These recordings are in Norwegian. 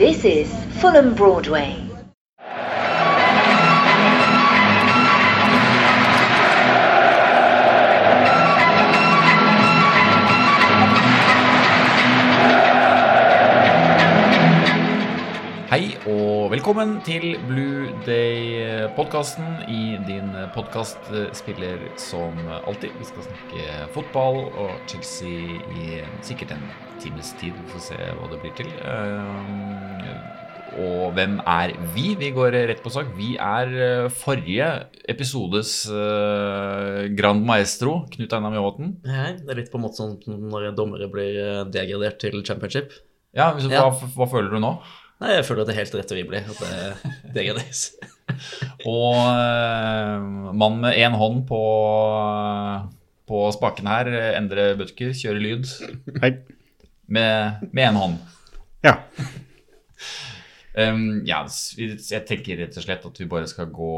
This is Fulham Broadway. Og velkommen til Blue Day-podkasten. I din podkastspiller som alltid. Vi skal snakke fotball og Chelsea i sikkert en times tid. Vi får se hva det blir til. Eh, Og hvem er vi? Vi går rett på sak. Vi er eh, forrige episodes eh, grand maestro, Knut Einar Mjåvatn. Hei, det er litt på en måte sånn når dommere blir eh, degradert til championship. Ja, Ja. hva, hva føler du nå? Nei, jeg føler at det er helt rett og rimelig at det er degraderes. Og uh, mann med én hånd på, på spaken her, Endre Bødker, kjører lyd Hei. med én hånd. Ja. Um, ja, jeg tenker rett og slett at vi bare skal gå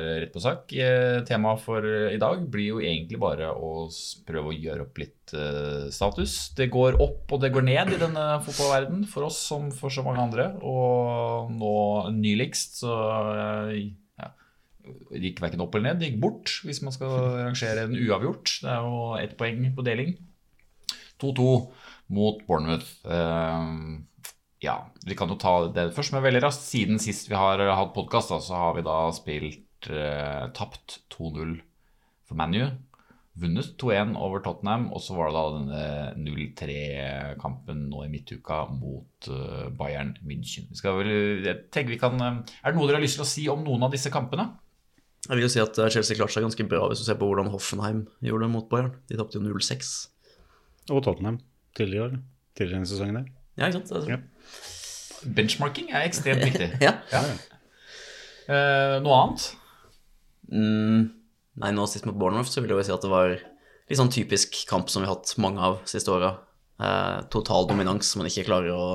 rett på sak. Eh, Temaet for i dag blir jo egentlig bare å prøve å gjøre opp litt eh, status. Det går opp og det går ned i denne fotballverden for oss som for så mange andre. Og nå nyligst så eh, ja, gikk verken opp eller ned, det gikk bort hvis man skal rangere en uavgjort. Det er jo ett poeng på deling. 2-2 mot Bournemouth. Eh, ja, vi kan jo ta det først, men veldig raskt. Siden sist vi har hatt podkast, så har vi da spilt eh, tapt 2-0 for ManU. Vunnet 2-1 over Tottenham, og så var det da denne 0-3-kampen nå i midtuka mot eh, Bayern München. Vi skal vel, jeg tenker vi kan, eh, Er det noe dere har lyst til å si om noen av disse kampene? Jeg vil jo si at eh, Chelsea klarte seg ganske bra hvis du ser på hvordan Hoffenheim gjorde det mot Bayern. De tapte jo 0-6. Og Tottenham tidligere, tidligere i sesongen der. Ja, ikke sant? Det er Ja. Benchmarking er ekstremt viktig. Ja. Eh, noe annet? Mm, nei, nå sist mot Bournemouth så vil jeg jo si at det var litt sånn typisk kamp som vi har hatt mange av siste åra. Eh, total dominans, men ikke klarer å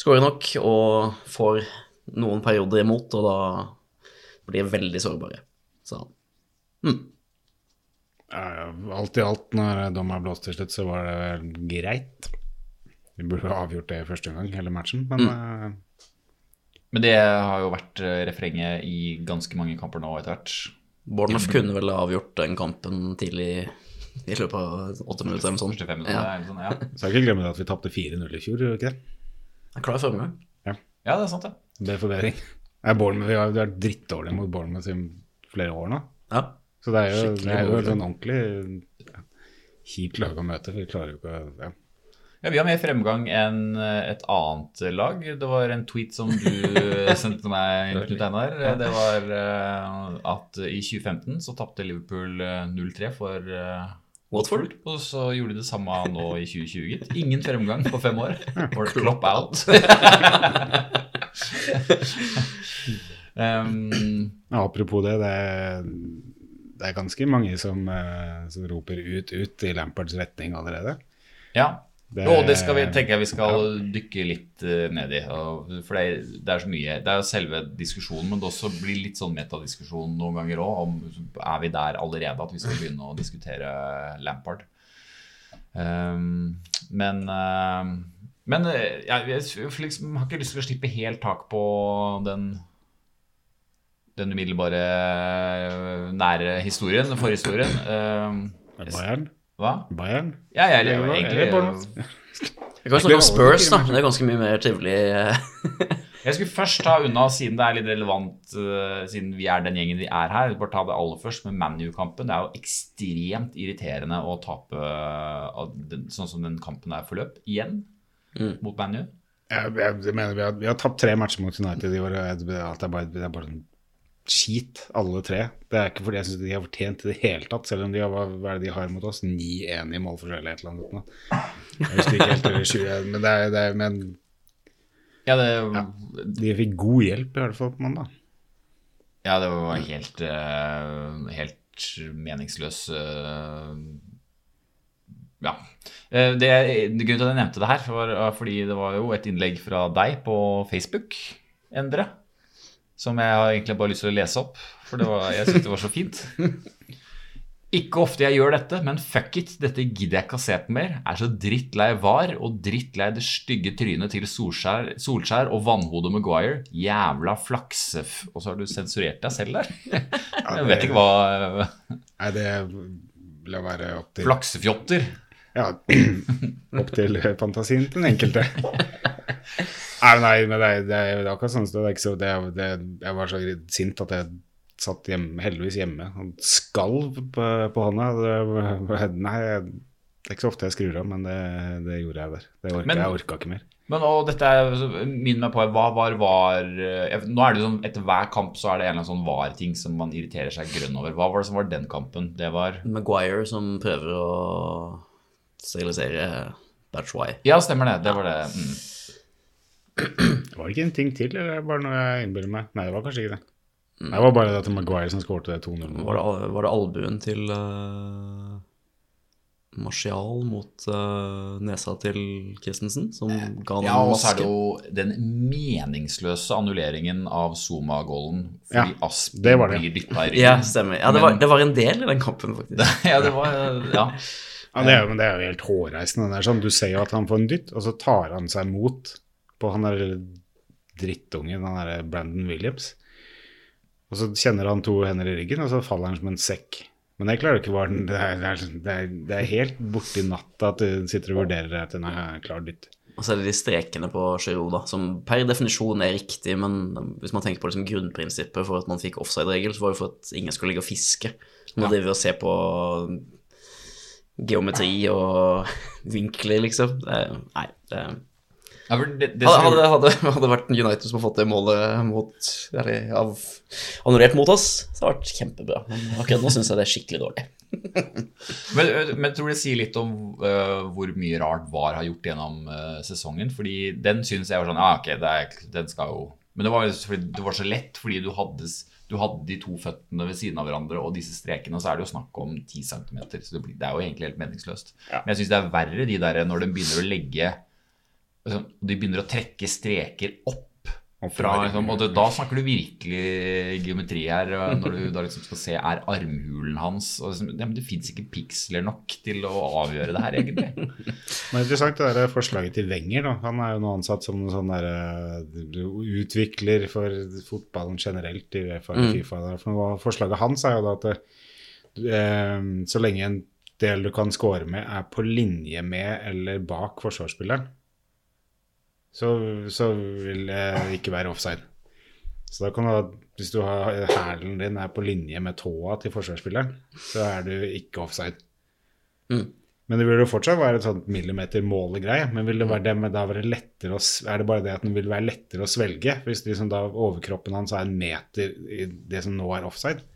skåre nok, og får noen perioder imot, og da blir veldig sårbare. Så Ja, ja, alt i alt, når dommeren blåste til slutt, så var det vel greit. Vi burde ha avgjort det første gang, hele matchen, men eh, Men det har jo vært eh, refrenget i ganske mange kamper nå etter hvert. Bournemouth kunne vel avgjort den kampen tidlig i løpet av åtte minutter eller noe sånt. Ja. sånn, ja. så kan ikke glemme at vi tapte 4-0 i fjor, ikke det? Jeg er klar for omgang. ja, det er sant, det. Det er forbedring. Vi har vært drittdårlige mot Bournemouth i flere år nå. Ja. Så det er jo, det er jo sånn ordentlig ja, kjipt lag å møte, vi klarer jo ikke å ja. Ja, Vi har mer fremgang enn eh, et annet lag. Det var en tweet som du sendte til meg, Knut Einar. Det var eh, at i 2015 så tapte Liverpool eh, 0-3 for eh, Watford? Og så gjorde de det samme nå i 2020, gitt. Ingen fremgang på fem år. Or Klopp out. um, Apropos det, det er, det er ganske mange som, som roper ut, ut i Lampards retning allerede. ja. Det- Og det skal vi, tenker jeg vi skal dykke litt eh, ned i. For det er, så mye. Det er jo selve diskusjonen, men det også blir litt sånn metadiskusjon noen ganger òg. Om er vi der allerede at vi skal begynne å diskutere Lampard. Um, men uh, men eh, jeg, jeg liksom, har ikke lyst til å slippe helt tak på den den umiddelbare eh, nære historien, forhistorien. Um, Bayern? Hva? Bayern? Ja, jeg, lever egentlig Jeg kan snakke om Spurs, da. Det er ganske mye mer trivelig. eh. Jeg skulle først ta unna, siden det er litt relevant, uh, siden vi er den gjengen vi er her, bare ta det aller først med ManU-kampen. Det er jo ekstremt irriterende å tape uh, den, sånn som den kampen er forløp, igjen, Mm. mot ManU. Jeg, jeg, jeg mener vi har, vi har tapt tre matcher mot United i år. og det er bare, det er bare sånn skit, alle tre. Det er ikke fordi jeg syns de har fortjent i det hele tatt, selv om de har, hva er det de har mot oss? 9-1 i målforskjell eller et eller annet. Jeg husker ikke helt, eller 20, men, det er, det er, men Ja, det, de fikk god hjelp i hvert fall på mandag. ja, det var helt, uh, helt meningsløs uh, Ja. Eh, Det, Grunnen til at jeg nevnte det her, var fordi det var jo et innlegg fra deg på Facebook, Endre, som jeg har egentlig bare lyst til å lese opp, for det var, jeg syntes det var så fint. Ikke ofte jeg gjør dette, men fuck it, dette gidder jeg ikke å se på mer. Er så drittlei VAR og drittlei det stygge trynet til Solskjær, Solskjær og vannhodet Maguire. Jævla flaksef... Og så har du sensurert deg selv der. Jeg vet ikke hva Nei, det la være opp til Flaksefjotter. Ja, opp til fantasien til den enkelte. Nei, nei, men det det det er akkurat sånn. er ikke så, det, det, jeg var så sint at jeg satt hjemme, heldigvis hjemme og skalv på, på hånda. Det, nei, det er ikke så ofte jeg skrur av, men det, det gjorde jeg der. Det orka, Men- jeg orka ikke mer. Men og dette minner minn meg på hva var var eh, Nå er det sånn etter hver kamp så er det en eller annen sånn var-ting som man irriterer seg grønn over. Hva var det som var den kampen? Det var Maguire som prøver å sterilisere Why. Ja, stemmer det. Det var det. Mm. Var det ikke en ting til, eller er det bare noe jeg innbiller meg? Nei, det var kanskje ikke det. Nei, det var bare det at Maguire som skårte det 2-0. Var det, var det albuen til uh, Martial mot uh, nesa til Christensen som ga han Ja, og så er det jo den meningsløse annulleringen av Zuma-gålen fordi Ja, Asp det det. blir dytta i ryggen. Ja, stemmer. Ja, det var, det var en del i den kampen, faktisk. ja, det var Ja. Ja, det er, jo- men det er jo helt hårreisende. Det er sånn, du ser jo at han får en dytt, og så tar han seg mot på han der drittungen, han der Brandon Williams. Og så kjenner han to hender i ryggen, og så faller han som en sekk. Men jeg klarer ikke hva den det er, det, er, det, er, det er helt borti natta at du sitter og vurderer at den er klar dytt. Og så er det de strekene på Giroud, da, som per definisjon er riktig, men hvis man tenker på det som grunnprinsippet for at man fikk offside-regel, så var det for at ingen skulle ligge og fiske. Man Ja. driver og ser på geometri og vinkler, liksom. Nei, det Ja, det, det hadde, hadde, hadde, vært United som har fått det målet mot, eller, av, annullert mot oss, så hadde det vært kjempebra. Men akkurat nå syns jeg det er skikkelig dårlig. Men, men tror det sier litt om uh, hvor mye rart VAR har gjort gjennom uh, sesongen. Fordi den syns jeg var sånn Ja, ok, det er, den skal jo Men det var, det var så lett, fordi du hadde, du hadde de to føttene ved siden av hverandre og disse strekene, så er det jo snakk om 10 cm. Så det, blir, det er jo egentlig helt meningsløst. Ja. Men jeg syns det er verre de der når de begynner å legge liksom, De begynner å trekke streker opp. Fra, liksom, og det, da snakker du virkelig geometri her, når du da liksom skal se er armhulen hans og liksom, ja, men Det fins ikke piksler nok til å avgjøre det her, egentlig. Men interessant det der forslaget til Wenger. Da. Han er jo nå ansatt som en sånn der, eh, utvikler for fotballen generelt i UEFA eller Mm. FIFA. Der. For forslaget hans er jo da at det, eh, så lenge en del du kan score med, er på linje med eller bak forsvarsspilleren, så, så vil det ikke være offside. Så da kan du ha, hvis du har hælen din er på linje med tåa til forsvarsspilleren, så er du ikke offside. Mm. Men det vil jo fortsatt være et sånt millimeter-målegreie. Men vil det være det, da være lettere å, er det bare det at den vil være lettere å svelge? Hvis liksom da overkroppen hans er en meter i det som nå er offside?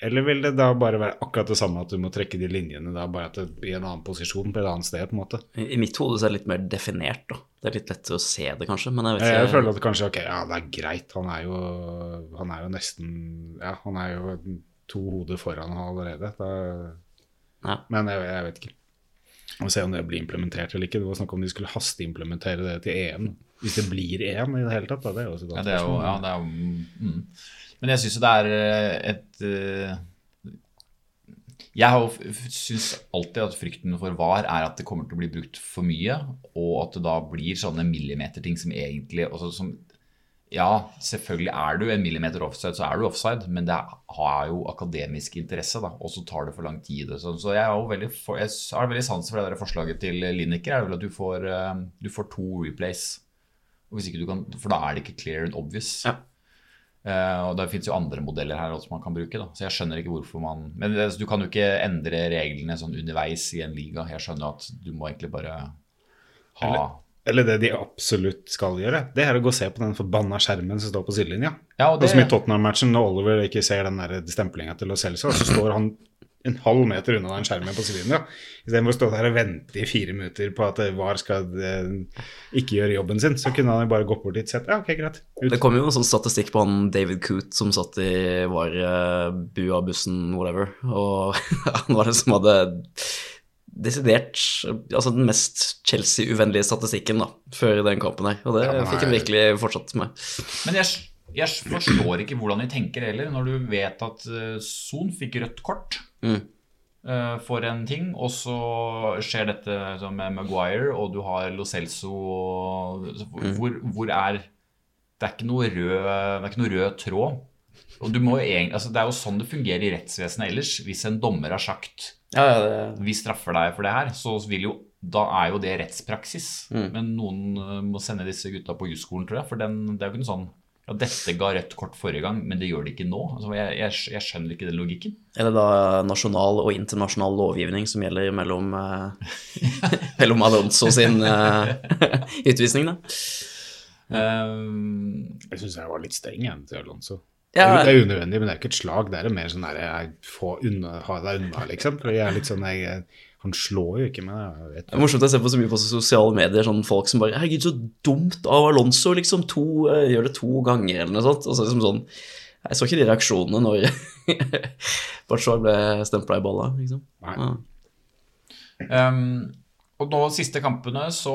Eller vil det da bare være akkurat det samme at du må trekke de linjene da bare det, i en annen posisjon på et annet sted? på en måte? I i mitt hode så er det litt mer definert, da. Det er litt lettere å se det, kanskje, men jeg vet ikke jeg føler at kanskje ok, ja det er greit, han er jo, han er jo nesten Ja, han er jo to hoder foran han allerede. Er, Ja. Men jeg, jeg vet ikke. Vi må se om det blir implementert eller ikke. Det var snakk om de skulle hasteimplementere det til EM. Hvis det blir EM i det hele tatt, da. Det er jo Ja, det er jo, ja, det er jo mm. Men jeg syns jo det er eh, et eh, Jeg syns alltid at frykten for VAR er at det kommer til å bli brukt for mye, og at det da blir sånne millimeterting som egentlig som Ja, selvfølgelig er du en millimeter offside, så er du offside, men det har jo akademisk interesse, da, og så tar det for lang tid. og sånn. Så jeg, har veldig sans for det der forslaget til Lineker, er vel at du får, eh, du får to replays. Kan, for da er det ikke clear and obvious. Ja. Eh, og det finnes jo andre modeller her også man kan bruke. Da. Så jeg skjønner ikke hvorfor man Men det, du kan jo ikke endre reglene sånn underveis i en liga. Jeg skjønner at du må egentlig bare ha Eller- Eller det de absolutt skal gjøre, det er å gå og se på den forbanna skjermen som står på sidelinja. Ja, og Og som i Tottenham-matchen, når Oliver ikke ser den stemplinga til Lo Celso, så står han en halv meter unna den skjermen på sidelinja. Istedenfor å stå der og vente i fire minutter på at VAR skal eh, ikke gjøre jobben sin, så kunne han bare gått bort dit og sett ja, ok, greit. Ut. Det kom jo en sånn statistikk på han David Coot som satt i var eh, bua, bussen, whatever, og han var den som hadde desidert altså den mest Chelsea-uvennlige statistikken da, før den kampen her, og det Ja, fikk han virkelig fortsatt med. men jeg, jeg forstår ikke hvordan de tenker heller, når du vet at eh, Son fikk rødt kort. Mm. eh, for en ting, og så skjer dette med Maguire, og du har Lo Celso og så hvor, hvor er Det er rød, det er ikke noe rød tråd. Og du må jo egentlig, altså Det er jo sånn det fungerer i rettsvesenet ellers. Hvis en dommer har sagt Ja, ja, ja. vi straffer deg for det her, så vil jo da er jo det rettspraksis. Men noen eh, må sende disse gutta på jusskolen, tror jeg. For den, det er jo ikke noe sånn ja, dette ga rødt kort forrige gang, men det gjør det ikke nå. Altså, jeg, jeg, jeg skjønner ikke den logikken. er det da nasjonal og internasjonal lovgivning som gjelder mellom, eh, mellom Alonso sin eh, utvisning, da? Um, Jeg syns jeg var litt streng igjen til Alonso. Ja. Det er unødvendig, men det er ikke et slag. Det er mer sånn der jeg får unna, ha deg unna, liksom. For jeg er litt sånn, jeg, Han slår jo ikke, men jeg vet Det er morsomt å se på så mye på sosiale medier, sånn folk som bare Herregud, så dumt av Alonso, liksom. To, eh, gjør det to ganger, eller noe sånt. Og så liksom sånn Jeg så ikke de reaksjonene når Bachar ble stempla i balla, liksom. Nei. Ja. um, og nå siste kampene så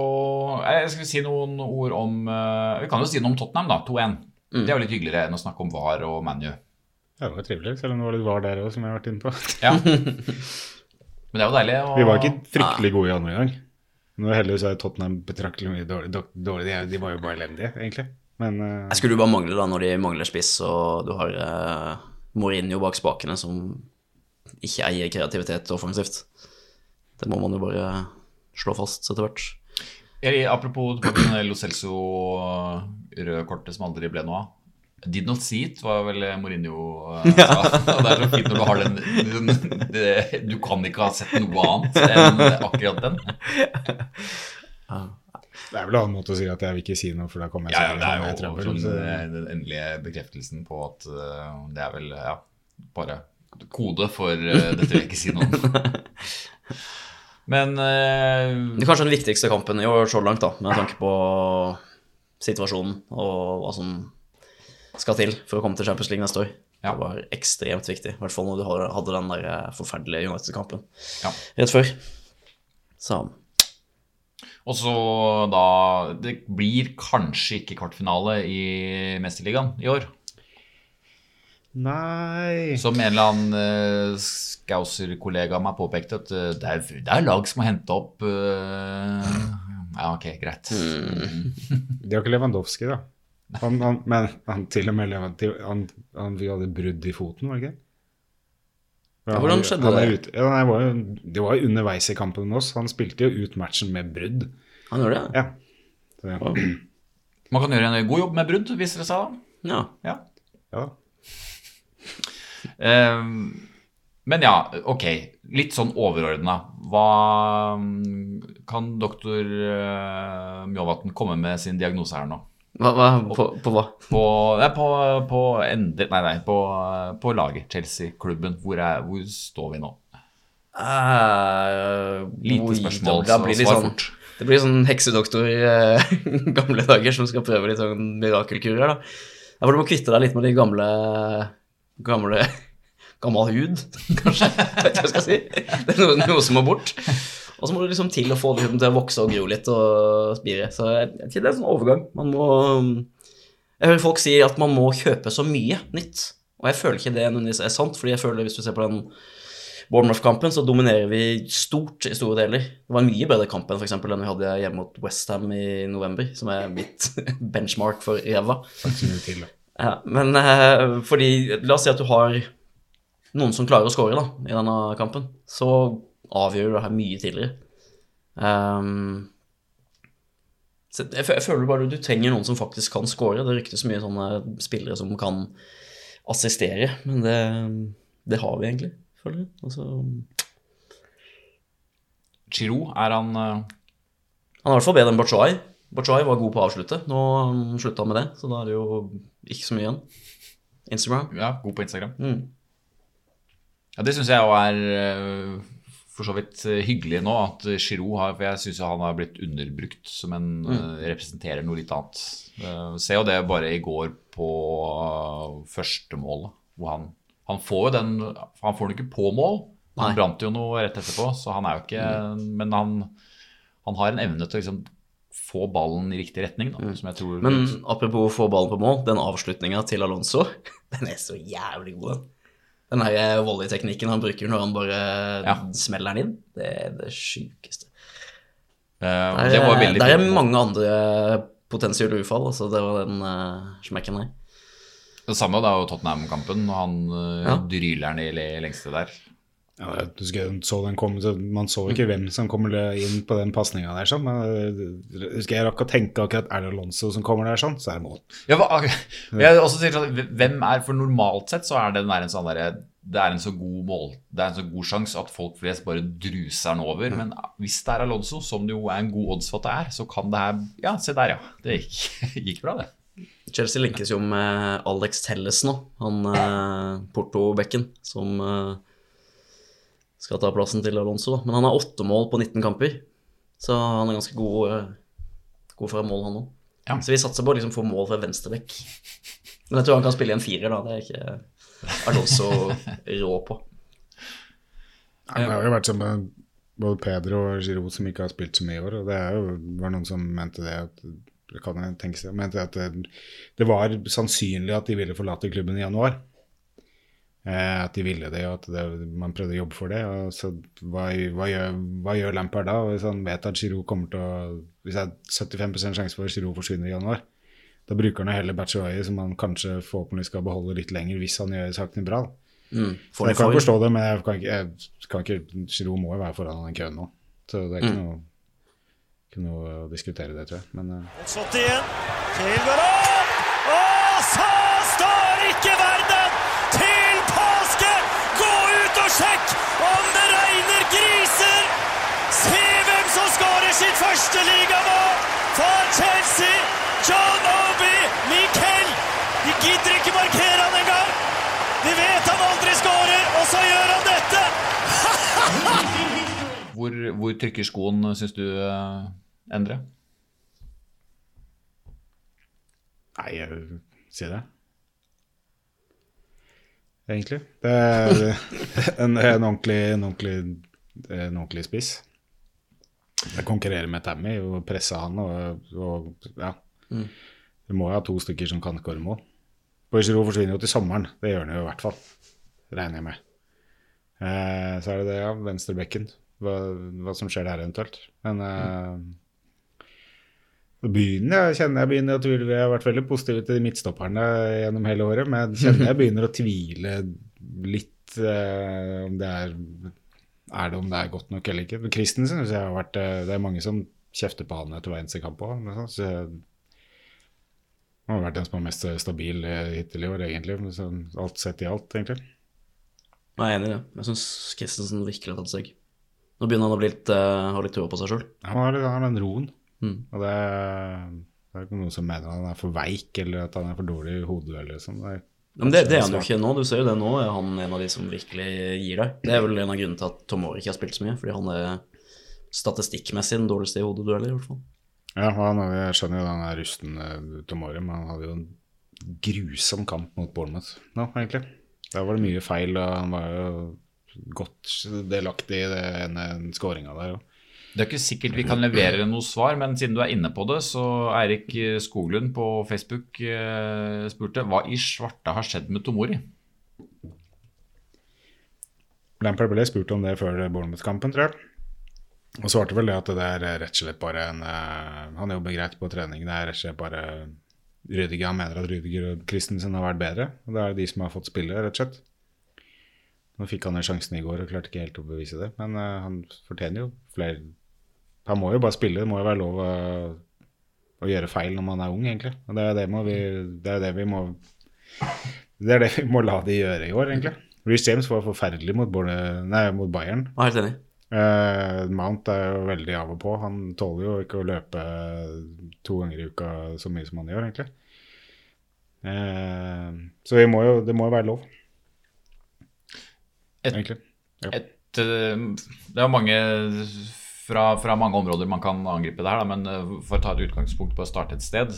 eh, Jeg skal si noen ord om uh, Vi kan jo si noe om Tottenham, da. 2-1. Det er jo litt hyggeligere enn å snakke om VAR og ManU. Ja, det var trivelig, selv om det var litt var der òg, som jeg har vært inne på. Ja. Men det er jo deilig å Vi var ikke fryktelig gode i andre gang. Nå heldigvis er Tottenham betraktelig mye dårlig. dårlig. De, de var jo bare elendige, egentlig. Men uh... Jeg skulle jo bare mangle da når de mangler spiss, og du har uh, Mourinho bak spakene som ikke eier kreativitet offensivt. Det må man jo bare slå fast etter hvert. Apropos Lo Celso røde kortet som aldri ble noe av. Did not see it, var vel Mourinho eh, sa. Og det er så fint når du har den, den det, Du kan ikke ha sett noe annet enn akkurat den. det er vel en annen måte å si at jeg vil ikke si noe, for da kommer jeg Ja, ja, det er jo sånn, eh, den endelige bekreftelsen på at uh, det er vel ja, bare kode for uh, dette vil jeg ikke si noe om. Men uh, Det er kanskje den viktigste kampen i år så langt, da, med tanke på situasjonen og hva som skal til for å komme til Champions League neste år. Ja. Det var ekstremt viktig, i hvert fall når du hadde- den der eh, forferdelige United-kampen Ja. rett før. Så Og så da Det blir kanskje ikke kvartfinale i Mesterligaen i år. Nei Som en eller annen uh, Skauser-kollega av meg påpekte, at uh, det, er, det er lag som har henta opp uh, Ja, ok, greit. De har ikke Lewandowski, da. Han, han, men han til og med Han, han hadde brudd i foten, var det ikke? Ja, hvordan skjedde han det? ute- ja, nei, det, var jo, det var jo underveis i kampen med oss. Han spilte jo ut matchen med brudd. han gjør det? Ja. Så, ja. Man kan gjøre en god jobb med brudd, viser det seg da. Ja. Ja. ja. Eh, men ja, ok. Litt sånn overordna. Hva mm, Kan doktor uh, Mjåvatn komme med sin diagnose her nå? Hva, hva, på, på hva? På, nei, på, på, ende, nei, nei, på, på laget, Chelsea-klubben. Hvor, hvor står vi nå? Uh, Lite spørsmål, så svar sånn, fort. Det blir sånn heksedoktor eh, gamle dager som skal prøve litt sånn mirakelkurer, da. Du må kvitte deg litt med de gamle gamle gammel hud, kanskje. Jeg vet ikke hva jeg skal si. Det er noe, noe som må bort. Og så må du liksom til å få det til å vokse og gro litt og spire. Så jeg jeg tror det er en sånn overgang. Man må Jeg hører folk si at man må kjøpe så mye nytt. Og jeg føler ikke det nødvendigvis er sant, fordi jeg føler hvis du ser på den Bournemouth-kampen, så dominerer vi stort i store deler. Det var en mye bedre kamp enn eksempel den vi hadde hjemme mot Westham i november, som er mitt benchmark for ræva. Ja, men eh, fordi La oss si at du har noen som klarer å da, i denne kampen, så avgjør det her mye tidligere. Um, så jeg, jeg føler bare du trenger noen som faktisk kan score. Det ryktes mye sånne spillere som kan assistere, men det, det har vi egentlig, føler jeg. Altså, Giroud, er han uh... han er i hvert fall bedre enn Bachoi. Bachoi var god på å avslutte. Nå slutta han med det, så da er det jo ikke så mye igjen. Instagram. ja, god på Instagram? Mm. Ja, Det syns jeg òg er eh, for så vidt eh, hyggelig nå, at Giroud har For jeg syns han har blitt underbrukt som en eh, representerer noe litt annet. Uh, Se jo det bare i går på uh, første målet, hvor han Han får jo den Han får den ikke på mål. Han Nei. brant jo noe rett etterpå, så han er jo ikke Men han, han har en evne til å liksom få ballen i riktig retning, da, som jeg tror Men apropos få ballen på mål, den avslutninga til Alonso, den er så jævlig god, den. Den her volleyteknikken han bruker når han bare Ja. smeller den inn, det er det sjukeste. Uh, Der, det var veldig der er mange andre potensielle ufall, altså det var den uh, smekken der. Det samme da Tottenham-kampen, han uh, Ja. dryler den i lengste der. Ja, jeg husker jeg så den kom, så man så ikke hvem som kommer inn på den pasninga der. Sånn. Men jeg husker jeg rakk å tenke akkurat er det Alonso som kommer der, sånn, så er det mål. Ja, jeg også sier sånn, hvem er, for Normalt sett så er det, den der en sånn derre det er en så god mål Det er en så god sjanse at folk flest bare druser den over. Men hvis det er Alonso, som det jo er en god odds for at det er, så kan det her Ja, se der, ja. Det gikk, gikk bra, det. Chelsea linkes jo med Alex Telles nå, han eh, Porto-bekken, som eh, skal ta plassen til Alonso. Da. Men han har åtte mål på 19 kamper, så han er ganske god, eh, god for å ha mål, han òg. Ja. Så vi satser på å liksom få mål fra venstrebekk. Men jeg tror han kan spille i en firer, da. Det er ikke Alonso rå på. Ja, det har jo vært sånn med både Pedro og Giroud som ikke har spilt så mye i år. Og det er jo, var noen som mente det at det kan jeg tenke seg, mente at det, det var sannsynlig at de ville forlate klubben i januar. Eh, at de ville det, og at det, man prøvde å jobbe for det. Og så hva, hva, gjør, hva gjør Lampard da? Hvis han vet at Giroud kommer til å Hvis det er 75 sjanse for at Giroud forsvinner i januar, da bruker han jo heller Batshuayi, som han kanskje forhåpentligvis skal beholde litt lenger hvis han gjør sakene bra. Mm. Jeg kan forstå det, men jeg kan ikke, jeg kan ikke Giroud må jo være foran den køen nå. Så det er ikke, Mm. noe, ikke noe å diskutere det, tror jeg. Men eh, sjekk om det regner griser! Se hvem som skårer sitt første ligamål for Chelsea! John Obi Miquel! De gidder ikke markere han engang! De vet han aldri skårer, og så gjør han dette! Hvor, hvor trykker skoen, syns du, eh, Endre? nei, jeg sier det. Egentlig. Det er en, en, ordentlig, en, ordentlig, en ordentlig spiss. Jeg konkurrerer med Tammy og presser han og, og ja. Du må jo ha to stykker som kan skåre mål. Giroud forsvinner jo til sommeren. Det gjør han jo i hvert fall. Regner jeg med. Eh, så er det det, ja. Venstrebekken. Hva, hva som skjer der eventuelt. Men eh, det begynner, jeg kjenner jeg begynner å tvile Jeg har vært veldig positiv til de midtstopperne gjennom hele året, men kjenner jeg begynner å tvile litt eh, om det er Er det om det er godt nok eller ikke. Christensen jeg har vært eh, Det er mange som kjefter på han etter hver eneste kamp òg. Han har vært den som er mest stabil eh, hittil i år, egentlig. Sånn, alt sett i alt, egentlig. Jeg er enig i det. Jeg syns Christensen virkelig har tatt seg. Nå begynner han å bli litt, uh, ha litt trua på seg sjøl. Han har den roen. Mm. Og det det er ikke noen som mener han er for veik, eller at han er for dårlig i hodet. Eller sånn. Det Men det, det er han jo ikke nå. Du ser jo det nå. Er han en av de som virkelig gir deg. Det er vel en av grunnene til at Tom Aare ikke har spilt så mye. Fordi han er statistikkmessig den dårligste i hodedueller, i hvert fall. ja, han, jeg skjønner jo den er rusten Tom Tomori, men han hadde jo en grusom kamp mot Bournemouth nå, egentlig. Der var det mye feil, og han var jo godt delaktig i den skåringa der òg. Det er ikke sikkert vi kan levere noe svar, men siden du er inne på det, så Eirik Skoglund på Facebook eh, spurte hva i svarte har skjedd med Tomori? Lampard ble spurt om det før Bournemouth-kampen, tror jeg. Og svarte vel det at det er rett og slett bare en eh, Han jobber greit på trening. Det er rett og slett bare Rydiger han mener at Rydiger og Christensen har vært bedre. Og det er de som har fått spille, rett og slett. Nå fikk han den sjansen i går og klarte ikke helt å bevise det. Men eh, han fortjener jo flere Han må jo bare spille. Det må jo være lov å, å gjøre feil når man er ung, egentlig. Og det er det, må vi, det, er det vi må Det er det vi må la de gjøre i år, egentlig. Reece James var forferdelig mot, Borne, nei, mot Bayern. Er helt enig. Uh, Mount er jo veldig av og på. Han tåler jo ikke å løpe to ganger i uka så mye som han gjør, egentlig. Uh, så vi må jo, det må jo være lov, Et- egentlig. Et, eh, det er mange fra, fra mange områder man kan angripe det her, da, men eh, for å ta et utgangspunkt på å starte et sted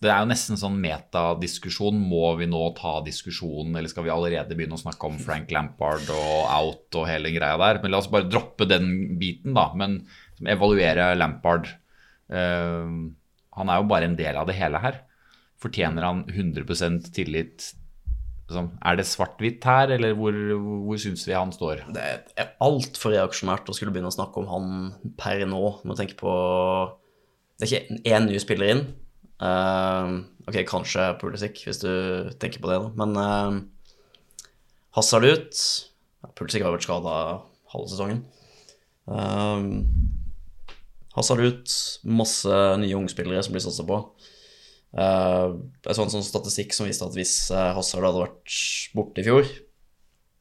Det er jo nesten sånn metadiskusjon. Må vi nå ta diskusjonen, eller skal vi allerede begynne å snakke om Frank Lampard og out og hele greia der? Men la oss bare droppe den biten, da. Men evaluere Lampard. Uh, han er jo bare en del av det hele her. Fortjener han 100 tillit liksom, Er det svart-hvitt her, eller hvor, hvor syns vi han står? Det er altfor reaksjonært å skulle begynne å snakke om han per nå. Må tenke på Det er ikke én ny spiller inn. Uh, ok, kanskje Pulisic, hvis du tenker på det, da. Men uh, Hazard ut. Pulisic har vært skada halve sesongen. Uh, Hazard ut. Masse nye ungspillere som blir satsa på. Uh, jeg så en sånn statistikk som viste at hvis uh, Hazard hadde vært borte i fjor,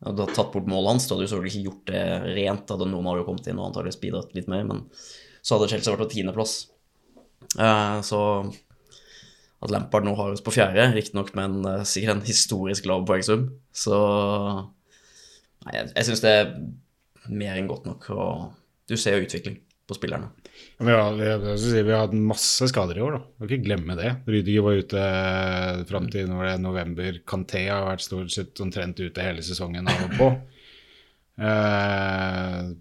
og du hadde tatt bort målet hans, du hadde jo selvfølgelig ikke gjort det rent. Hadde noen hadde kommet inn og antakeligvis bidratt litt mer, men så hadde Chelsea vært på tiendeplass. Uh, så at Lampard nå har oss på fjerde, riktignok med en, sikkert en historisk lav poengsum, så Nei, jeg, jeg syns det er mer enn godt nok, og du ser jo utvikling på spillerne. Vi har, vi, har, vi har hatt masse skader i år, da. Vi kan ikke glemme det. Rydiger var ute fram til er november. Kanté har vært stort sett omtrent ute hele sesongen av og på. Uh,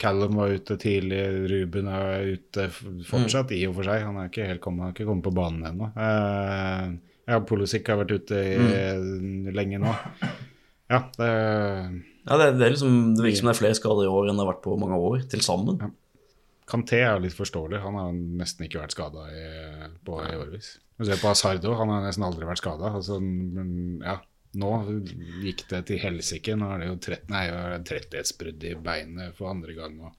Callum var ute tidlig, Ruben er ute fortsatt, i og for seg. Han er ikke helt kommet, har ikke kommet på banen ennå. Uh, ja, Polosik har vært ute i, lenge nå. Ja, det Ja, det, det, er liksom, det virker som det er flere skader i år enn det har vært på mange år til sammen. Kanté er jo litt forståelig. Han har nesten ikke vært skada i, på i årevis. Du ser på Asardo, han har nesten aldri vært skada. Altså, men ja, nå gikk det til helsike. Nå er det jo 30, nei, tretthetsbrudd i beinet for andre gang. Og,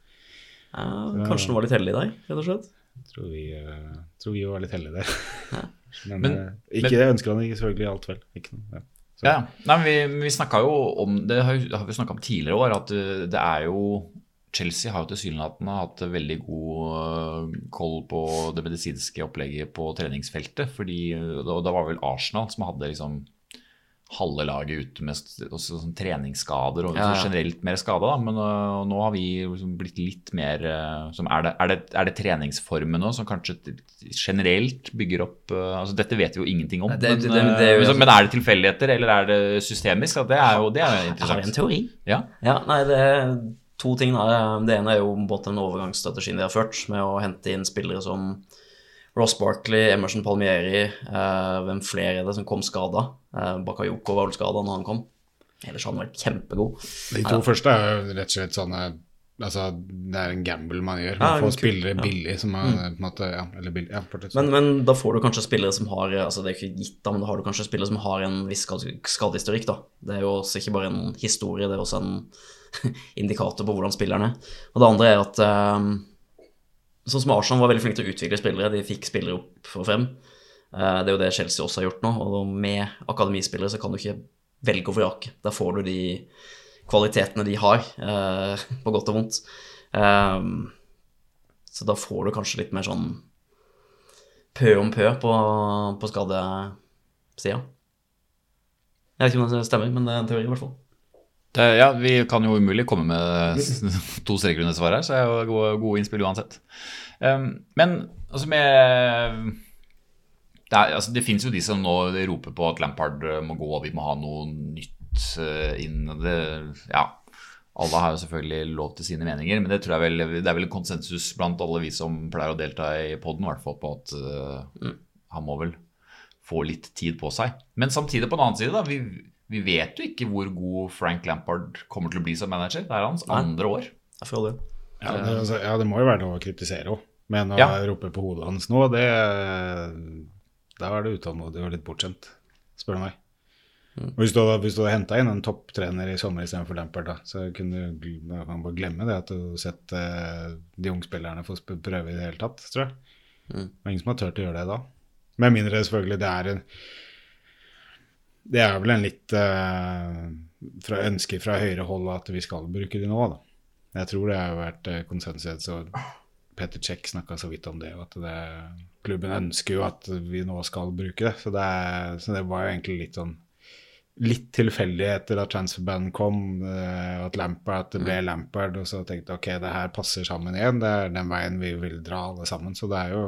Ja, kanskje han var litt heldig der, rett og slett. tror, vi, uh, tror vi var litt heldige der. Men, Men- ikke, men, jeg ønsker han ikke selvfølgelig alt vel. Ikke noe, ja. Så- Ja, nei, men vi, vi snakka jo om Det har, vi snakka om tidligere år, at uh, det er jo Chelsea har jo tilsynelatende hatt veldig god uh, koll på det medisinske opplegget på treningsfeltet. fordi, Og da var vel Arsenal som hadde liksom halve laget ute med sånn treningsskader og Ja, ja. så generelt mer skada. Men uh, nå har vi liksom blitt litt mer uh, som er, det, er, det, er det treningsformen nå som kanskje generelt bygger opp uh, altså Dette vet vi jo ingenting om. Det- men, jo- uh, men er det tilfeldigheter, eller er det systemisk? Det er jo, det er interessant. Jeg har en teori. Ja. Ja, nei, det er to ting. Da. Det ene er jo både den overgangsstrategien de har ført, med å hente inn spillere som Ross Barkley, Emerson Palmieri, eh, hvem flere er det som kom skada? Eh, Bakayoko var vel skada når han kom. Ellers har han vært kjempegod. De to første er jo rett og slett sånne Altså, det er en gamble man gjør. Man Ja, får spillere Ja. Mm. billig som er på en måte Ja, eller billig. Men, men da får du kanskje spillere som har altså Det er ikke gitt, da, men da har du kanskje spillere som har en viss skadehistorikk. da. Det er jo også ikke bare en historie, det er også en indikator på hvordan spilleren er. Og det andre er at eh, Sånn som Arsenal var veldig flinke til å utvikle spillere. De fikk spillere opp og frem. Eh, det er jo det Chelsea også har gjort nå. Og med akademispillere så kan du ikke velge og vrake. Der får du de kvalitetene de har, eh, på godt og vondt. Eh, så da får du kanskje litt mer sånn pø om pø på, på skadesida. Jeg vet ikke om det stemmer, men det er en teori, i hvert fall. Det, ja, vi kan jo umulig komme med to streker under svaret her, så er jo gode, gode innspill uansett. Um, men altså med Det, er, altså, det fins jo de som nå roper på at Lampard eh, må gå, og vi må ha noe nytt eh, inn. Det, ja, alle har jo selvfølgelig lov til sine meninger, men det tror jeg vel, det er vel en konsensus blant alle vi som pleier å delta i poden, i hvert fall på at eh, han må vel få litt tid på seg. Men samtidig, på den annen side, da, vi, vi vet jo ikke hvor god Frank Lampard kommer til å bli som manager. Det er hans Nei. andre år. Jeg føler det. Ja, det, altså, ja, det må jo være noe å kritisere òg, men å Ja. rope på hodet hans nå, det Da er det utålmodig og litt bortskjemt, spør du meg. Og Hvis du hadde, hvis du hadde henta inn en topptrener i sommer istedenfor Lampard, da, så kunne du kan bare glemme det at du har sett eh, de ungspillerne få sp- prøve i det hele tatt, tror jeg. Det er ingen som har turt å gjøre det da. Med mindre selvfølgelig det er en Det er vel en litt eh, fra ønske fra høyre hold at vi skal bruke de nå, da. Jeg tror det har vært eh, konsensus, og Peter Czech snakka så vidt om det, at det, klubben ønsker jo at vi nå skal bruke det. Så det, er, så det var jo egentlig litt sånn Litt tilfeldig etter at transferbanen kom, eh, at Lampard, at det ble Lampard, og så tenkte jeg ok, det her passer sammen igjen, det er den veien vi vil dra alle sammen. Så det er jo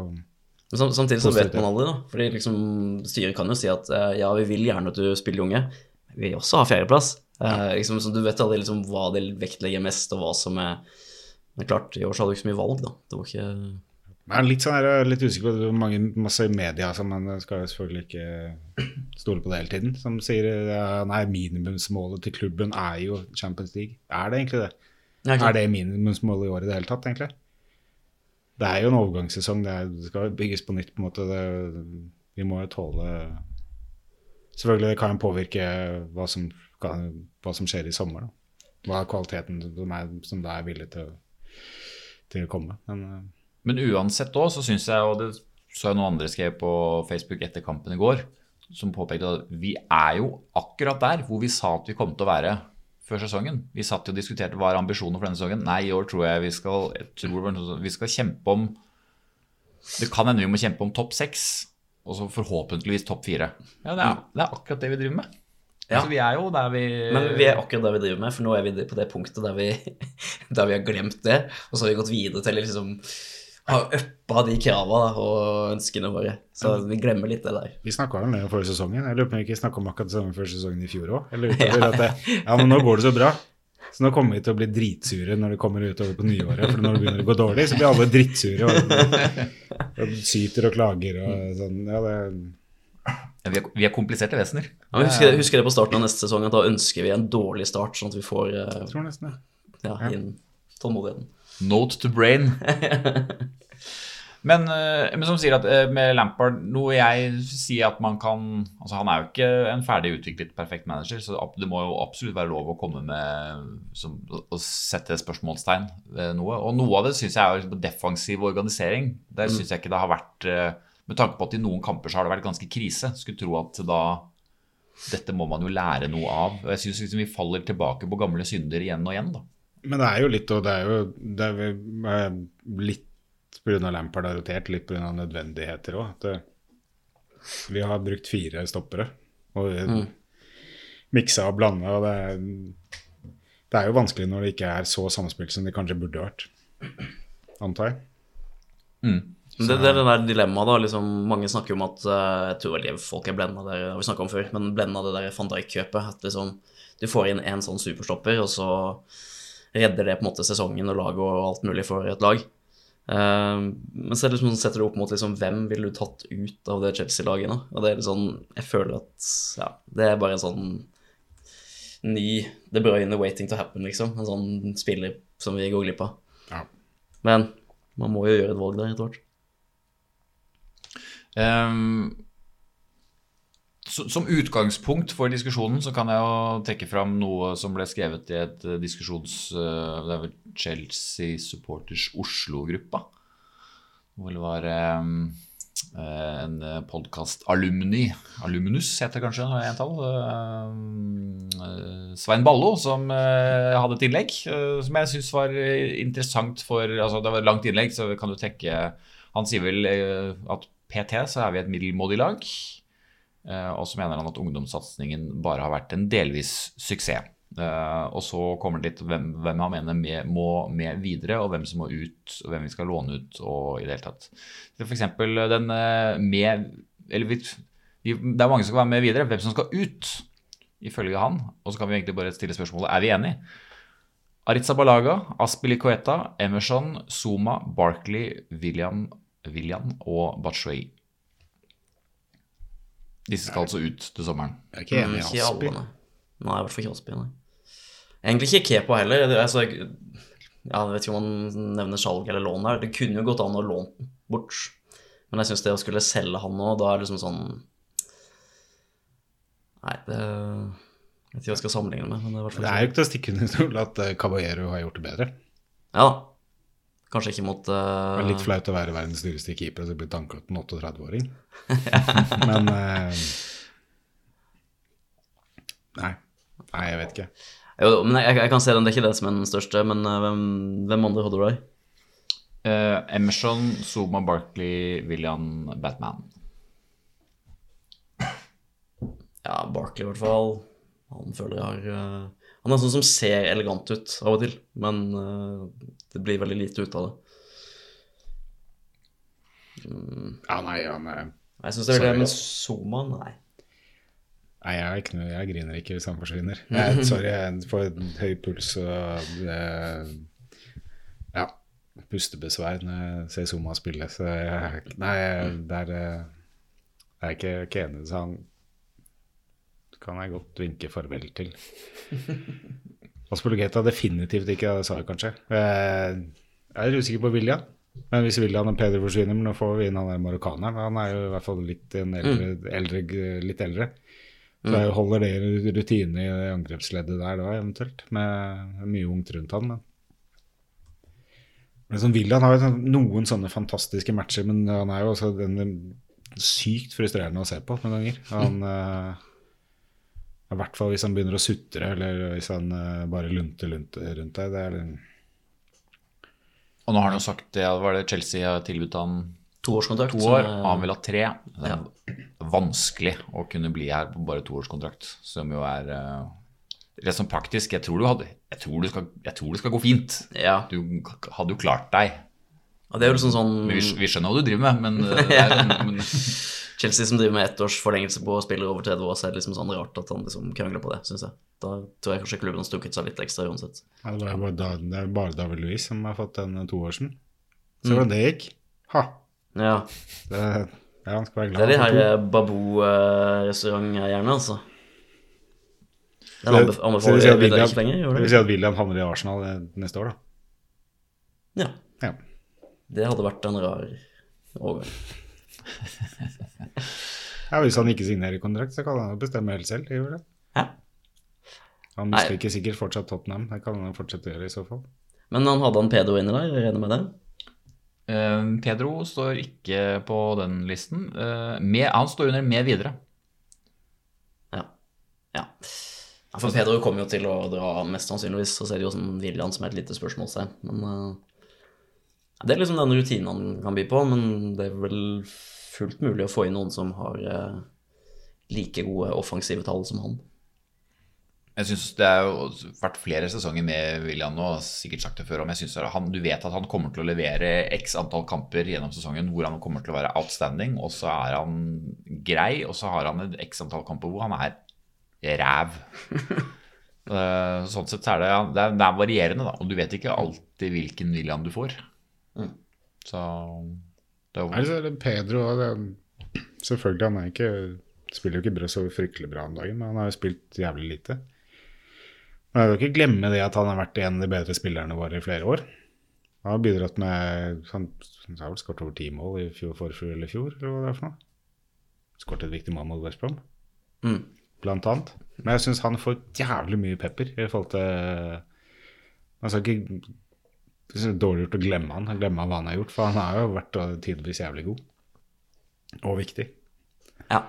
Men samtidig så vet man aldri, da. Fordi liksom, styret kan jo si at eh, ja, vi vil gjerne at du spiller unge, men vi vil også ha fjerdeplass. Eh, liksom, så du vet aldri liksom, hva de vektlegger mest, og hva som er Men klart, i år så hadde du ikke så mye valg, da. Det var ikke Jeg er litt, sånn, her, litt usikker på det er mange, masse i media som man skal selvfølgelig ikke stole på det hele tiden, som sier at nei, minimumsmålet til klubben er jo Champions League. Er det egentlig det? Ja. Er det minimumsmålet i år i det hele tatt, egentlig? Det er jo en overgangssesong, det, er, det skal bygges på nytt på en måte. Det, vi må jo tåle Selvfølgelig det kan påvirke hva som, hva som skjer i sommer. Da. Hva er kvaliteten som, er, som er villig til, til å komme. Men eh, Men uansett òg, så syns jeg, og det så jeg noen andre skrev på Facebook etter kampen i går, som påpekte at vi er jo akkurat der hvor vi sa at vi kom til å være før sesongen. Vi satt jo og diskuterte hva er ambisjonen for denne sesongen. Nei, i år tror jeg vi skal, jeg vi skal kjempe om Det kan hende vi må kjempe om topp seks, og så forhåpentligvis topp fire. Ja, det er, det er akkurat det vi driver med. Ja. Altså, vi er jo der vi Men vi er akkurat der vi driver med, for nå er vi på det punktet der vi, der vi har glemt det, og så har vi gått videre til liksom har uppa de krava da, og ønskene våre. Så vi glemmer litt det der. Vi snakka vel om det forrige sesongen. Jeg lurer på om vi ikke snakka om akkurat det samme før sesongen i fjor òg. Det, ja, men nå går det så bra. Så nå kommer vi til å bli dritsure når det kommer utover på nyåret. For når det begynner å gå dårlig, så blir alle drittsure og, og syter og klager og sånn. Ja, det, Ja, vi, er, vi er kompliserte vesener. Ja, men husker, husker det på starten av neste sesong at da ønsker vi en dårlig start, sånn at vi får uh, jeg tror nesten det. ja, inn tålmodigheten. Note to brain. Men, eh, men som sier at eh, med Lampard Noe jeg sier at man kan Altså Han er jo ikke en ferdig utviklet perfekt manager, så det må jo absolutt være lov å komme med som, Å sette spørsmålstegn ved noe. Og noe av det syns jeg er defensiv organisering. Der syns jeg ikke det har vært eh, Med tanke på at i noen kamper så har det vært ganske krise. Skulle tro at da Dette må man jo lære noe av. Og jeg syns liksom vi faller tilbake på gamle synder igjen og igjen. da Men det er jo litt, og det er jo det er eh, litt pga. Lampard har rotert, litt pga. nødvendigheter òg. Vi har brukt fire stoppere og mm. miksa og blanda. Og det er, det er jo vanskelig når det ikke er så samspilt som det kanskje burde vært, antar jeg. Men Det, det er det der dilemmaet, da. Liksom, mange snakker om at eh, Jeg tror vel folk er blenda det har vi snakket om før, men blenda det der van Dijk-kjøpet. At liksom, du får inn en sånn superstopper, og så redder det på en måte sesongen og laget og alt mulig for et lag. Eh, men så det liksom, setter du opp mot liksom, hvem ville du tatt ut av det Chelsea-laget nå? Og det er litt sånn Jeg føler at ja, det er bare en sånn ny De Bruyne waiting to happen, liksom. En sånn spiller som vi går glipp av. Ja. Men man må jo gjøre et valg der etter hvert. Så, som utgangspunkt for diskusjonen så kan jeg jo trekke fram noe som ble skrevet i et eh, diskusjons... eh, det er vel Chelsea Supporters Oslo-gruppa. Hvor det var eh, en podkast-alumni, alumnus heter kanskje, i entall, tall. Svein Ballo, som hadde et innlegg som jeg syns var interessant for altså Det var et langt innlegg, så kan du tenke Han sier vel at PT så er vi et middelmådig lag. Eh, og så mener han at ungdomssatsingen bare har vært en delvis suksess. Eh, og så kommer det litt hvem, hvem han mener med, må med videre, og hvem som må ut, og hvem vi skal låne ut, og i det hele tatt. F.eks. Eksempel den eh, med Eller vi, det er mange som skal være med videre. Hvem som skal ut, ifølge han. Og så kan vi egentlig bare stille spørsmålet er vi enige. Aritza Balaga, Aspili Coeta, Emerson, Zuma, Barkley, William, William og Batshuayi. Disse skal altså ut til sommeren. Jeg er ikke enig i Ikke Aspi. alle, nei. Nei, i hvert fall ikke Aspi, nei. Egentlig ikke Kepa heller. Det- Altså, jeg, ja, jeg vet ikke om man nevner salg eller lån her. Det kunne jo gått an å låne den bort. Men jeg syns det å skulle selge han nå, da er det liksom sånn Nei, det Jeg vet ikke hva jeg skal sammenligne med, men det er i hvert fall Det er jo ikke til å stikke under stol at eh, Caballero har gjort det bedre. Ja da. Kanskje ikke mot Det uh, er litt flaut å være verdens dyreste keeper og så bli tanka ut en 38-åring. Men eh, Nei. Nei, jeg vet ikke. Jo, men jeg, jeg kan se den, det er ikke det som er den største, men eh, hvem, hvem andre hadde du der? Eh, Emerson, Zuma, Barkley, William, Batman. Ja, Barkley i hvert fall. Han føler jeg har eh, Han er sånn som ser elegant ut av og til, men eh, det blir veldig lite ut av det. Ja, nei, han er Jeg syns det er det, men. Zuma, nei. Nei, jeg, ikke jeg griner ikke hvis han forsvinner. Jeg, sorry, jeg får høy puls og eh, Ja. pustebesvær når jeg ser Zuma spille. Så jeg, nei, det er eh, Jeg er ikke, ikke enig, så han kan jeg godt vinke farvel til. Aspologeta definitivt ikke, det sa jeg kanskje. Jeg er usikker på William. Men hvis William og Peder forsvinner, men nå får vi inn han der marokkaneren. Han er jo i hvert fall litt, en eldre, eldre, litt eldre. Så jeg holder det rutine i angrepsleddet der da, eventuelt. Med mye ungt rundt han, men men sånn William har jo sånn- noen sånne fantastiske matcher, men han er jo også den, sykt frustrerende å se på noen ganger. Han eh, I hvert fall hvis han begynner å sutre, eller hvis han uh, bare lunter lunter rundt deg. Det er den Og nå har han jo sagt det, var det Chelsea har tilbudt han Toårskontrakt. to så- år, og han vil ha tre. Det er vanskelig å kunne bli her på bare toårskontrakt, som jo er uh, rett sånn praktisk. Jeg tror, du hadde, jeg, tror du skal, jeg tror det skal gå fint. Ja. Du hadde jo klart deg. Ja, det er jo sånn sånn vi, vi skjønner hva du driver med, men, uh, er, men Chelsea som driver med ett års forlengelse på spillere over 30 år, så er det liksom sånn rart at han liksom krangler på det, syns jeg. Da tror jeg kanskje klubben har strukket seg litt ekstra uansett. ja, det, er bare, da, det er bare David Louis som har fått den toårsen. Se hvordan det gikk. Ha! Ja. Det, ja, han skal være Det er de her eh, Babou-restauranteierne, altså. Den Så så anbefaler jeg William- ikke lenger, Det gjør vil det? si at William havner i Arsenal eh, neste år, da. Ja. Ja. Det hadde vært en rar overgang. ja, Hvis han ikke signerer kontrakt, så kan han bestemme helt selv. Gjør det. Ja. Han misliker sikkert fortsatt Tottenham. Det kan han fortsette å gjøre i så fall. Men han hadde han Pedro inni der, jeg regner med det? eh, Pedro står ikke på den listen. Eh, med, han står under 'med videre'. Ja. ja. ja for Pedro kommer jo til å dra mest sannsynligvis, så ser det jo sånn William som er et lite spørsmålstegn. Men uh, det er liksom den rutinen han kan by på, men det er vel fullt mulig å få inn noen som har eh, like gode offensive tall som han. Jeg synes Det har jo vært flere sesonger med William nå, sikkert sagt det før, men jeg synes han, du vet at han kommer til å levere x antall kamper gjennom sesongen hvor han kommer til å være outstanding, og så er han grei, og så har han et x antall kamper hvor han er ræv. Eh, sånn sett så er det, det er, det er varierende, da, og du vet ikke alltid hvilken William du får. Så det er jo det Pedro det, Selvfølgelig, han er ikke, spiller jo ikke bra så fryktelig bra om dagen, men han har jo spilt jævlig lite. Men jeg vil ikke glemme det at han har vært en av de bedre spillerne våre i flere år. Han har bidratt med Han, han har vel skåret over ti mål i fjor, forfjor eller fjor, eller hva det er for noe. Skåret et viktig mål mot West Brom, Mm. blant annet. Men jeg syns han får jævlig mye pepper i forhold til Man skal ikke dårlig gjort å glemme han, glemme hva han har gjort, for han har jo vært uh, tidvis jævlig god. Og viktig. Ja.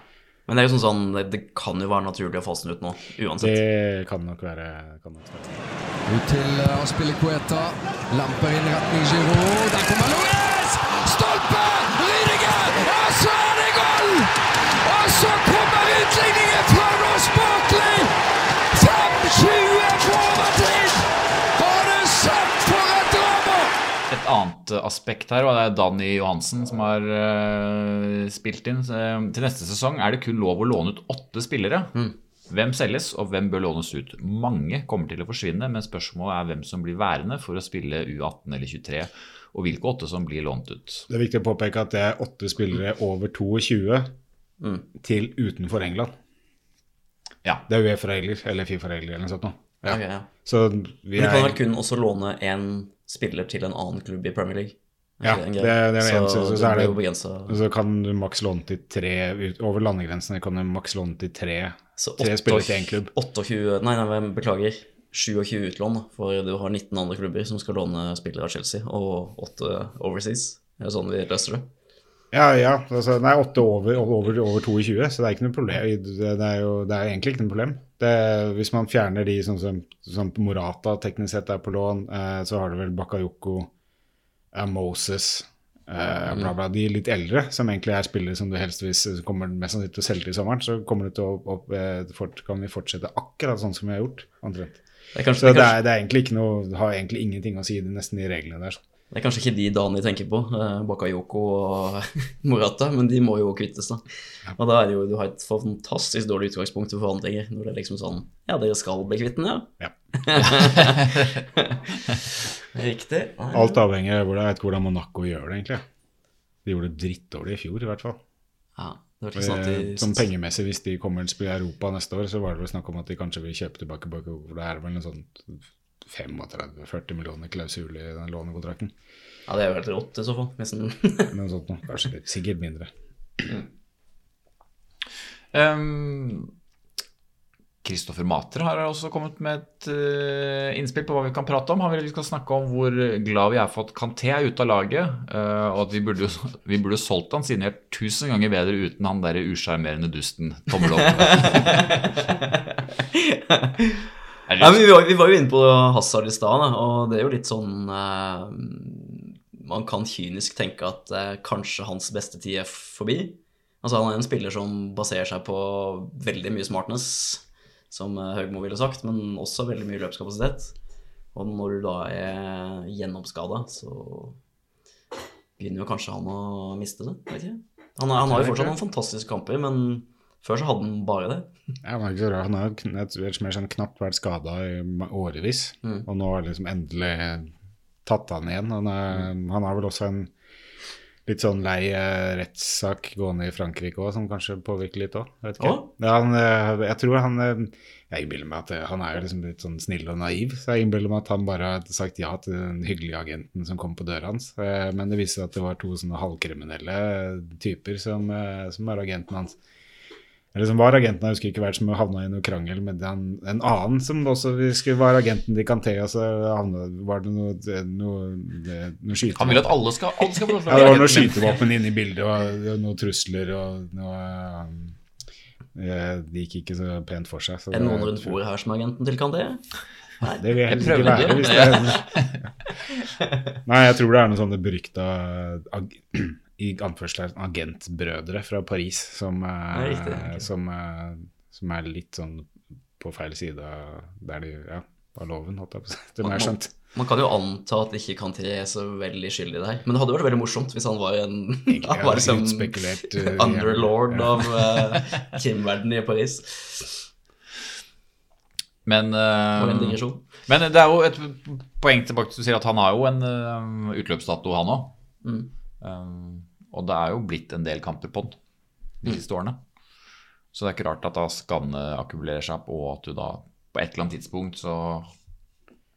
Men det er jo sånn sånn, det, det kan jo være naturlig å fase den ut nå, uansett. Det kan nok være, kan nok være. Ut til Aspille Poeta. Lamper inn retning Giroud. Der kommer Luez! Stolpe! Rydiger! Og så er det goal! Og så kommer utligningen fra Ross Barkley! 5-20 på overtid! Har du sett for et drama? Et annet aspekt her, og det er Danny Johansen som har eh, spilt inn. Eh, til neste sesong er det kun lov å låne ut åtte spillere. Hvem selges, og hvem bør lånes ut? Mange kommer til å forsvinne, men spørsmålet er hvem som blir værende for å spille U18 eller 23, og hvilke åtte som blir lånt ut. Det er viktig å påpeke at det er åtte spillere over 22 Mm. til utenfor England. Ja. Det er Uefa-regler, eller Fifa-regler eller noe sånt noe. Ja. Okay, ja. Så vi Men du kan vel kun også låne én spiller til en annen klubb i Premier League? Ja, det- det er så, en- så- så det det-. Så kan du maks låne til tre Over landegrensene kan du maks låne til tre, Så tre spillere til én klubb. 28 Nei, nei, beklager. 27 utlån, for du har 19 andre klubber som skal låne spillere av Chelsea, og 8 overseas. Det Er det sånn vi løser det? Ja, ja. Altså, nei, 8 over, over, over 22, så det er ikke noe problem. Det er jo det er egentlig ikke noe problem. Det, hvis man fjerner de sånn som, som Morata teknisk sett er på lån, eh, så har du vel Bakayoko, eh, Moses eh, bla, bla. De litt eldre, som egentlig er spillere som du helst hvis kommer mest sannsynlig til å selge til sommeren, så kommer det til å opp, eh, fort, kan vi fortsette akkurat sånn som vi har gjort. omtrent. Så det er det er, egentlig ikke noe, har egentlig ingenting å si, det nesten de reglene der. Det er kanskje ikke de Dani tenker på, eh, Bakayoko og Morata, men de må jo kvittes, da. Og da er det jo, du har et fantastisk dårlig utgangspunkt for forhandlinger, når det er liksom sånn Ja, dere skal bli kvitt den, ja? Ja. Riktig. Alt avhenger av hvordan, Monaco gjør det, egentlig. De gjorde det drittdårlig i fjor, i hvert fall. Ja, det var sånn Eh, de Som pengemessig, hvis de kommer til å spille Europa neste år, så var det vel snakk om at de kanskje vil kjøpe tilbake Bakayoko, For det er vel noe sånn 35-40 millioner klausul i den lånekontrakten. Ja, det er jo helt rått i så fall. Hvis den sånt noe. Kanskje litt, sikkert mindre. Kristoffer Kristoffer Mater har også kommet med et uh, innspill på hva vi kan prate om. Han vil vi skal snakke om hvor glad vi er for at Kanté er ute av laget, uh, og at vi burde, jo- vi burde solgt han siden vi er tusen ganger bedre uten han derre usjarmerende dusten. Tommel opp. Ja, vi, var, vi var jo inne på Hazard i stad, og det er jo litt sånn eh, Man kan kynisk tenke at eh, kanskje hans beste tid er forbi. Altså Han er en spiller som baserer seg på veldig mye smartness, som eh, Høgmo ville sagt, men også veldig mye løpskapasitet. Og når du da er gjennomskada, så begynner jo kanskje han å miste det. Han, han har jo fortsatt noen fantastiske kamper, men før så hadde han bare det. Ja, han, er ikke så rar. han har sånn knapt vært skada i årevis, Mm. og nå har liksom endelig tatt han igjen. Han, er, han har vel også en litt sånn lei eh, rettssak gående i Frankrike òg, som kanskje påvirker litt òg. Oh? Ja, han, eh, jeg tror han eh, Jeg innbiller meg at han er jo liksom litt sånn snill og naiv, så jeg innbiller meg at han bare har sagt ja til den hyggelige agenten som kom på døra hans. Men det viser seg at det var to sånne halvkriminelle typer som, som var agenten hans. Eller som var agenten, jeg husker ikke hvert, som havna i noe krangel med den, en annen som også skulle være agenten til Kanté, og så havna, var det noe, noe, noe skytevåpen. Han vil at alle skal, alle skal få lov til å Ja, det var noe skytevåpen inne i bildet, og, noe noen trusler, og noe eh, Det gikk ikke så pent for seg. Så Er det noen rundt bordet her som er agenten til Kanté? Det vil jeg helst ikke være. Hvis det er, nei, jeg tror det er noen sånne berykta i anførselen agentbrødre fra Paris som, eh, Ja, riktig, ok. som, eh, som er litt sånn på feil side av der de, ja, av loven, holdt jeg på å si. Det må jeg skjønt. Man kan jo anta at ikke Kanté er så veldig skyldig der. Men det hadde vært veldig morsomt hvis han var en Egentlig, han var liksom utspekulert, uh, underlord ja. av uh, Kim-verdenen i Paris. Men, eh, digresjon. men det er jo et poeng tilbake til du sier at han har jo en uh, utløpsdato, han òg. Mm. Og det er jo blitt en del kamper på den de Mm. siste årene. Så det er ikke rart at da skadene akkumulerer seg opp, og at du da på et eller annet tidspunkt så,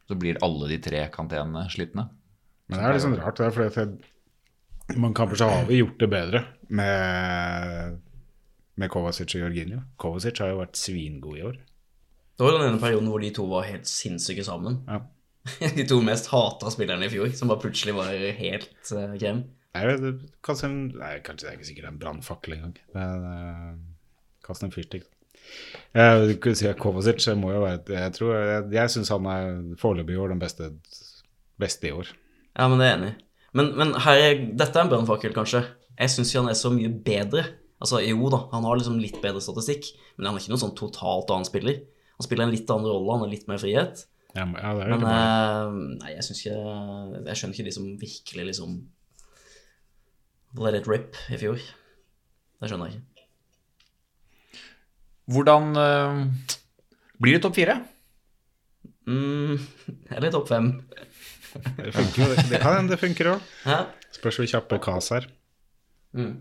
så blir alle de tre kantenene slitne. Men det er litt sånn rart, det at jeg, mange kamper så har vi gjort det bedre med, med Kovacic og Jorginho. Kovacic har jo vært svingod i år. Det var den ene perioden hvor de to var helt sinnssyke sammen. Ja. De to mest hata spillerne i fjor, som bare plutselig var helt uh, krem. Nei, kanskje, nei, kanskje det er ikke sikkert en brannfakkel engang. Men uh, kast en fyrstikk. Jeg kunne si at Kovacic må jo være Jeg tror, jeg, jeg syns han er foreløpig i år den beste, beste i år. Ja, men det er jeg enig i. Men, men her er, dette er en brannfakkel, kanskje. Jeg syns han er så mye bedre. Altså, jo da, han har liksom litt bedre statistikk, men han er ikke noen sånn totalt annen spiller. Han spiller en litt annen rolle, han har litt mer frihet. Ja, men- ja, det Men eh, nei, jeg syns ikke Jeg skjønner ikke de som virkelig liksom let it rip i fjor. Det skjønner jeg ikke. Hvordan uh, blir det topp fire? Mm, eller topp fem. Det funker jo. Det kan hende det funker òg. Spørs hvor kjappe Kas er. Mm.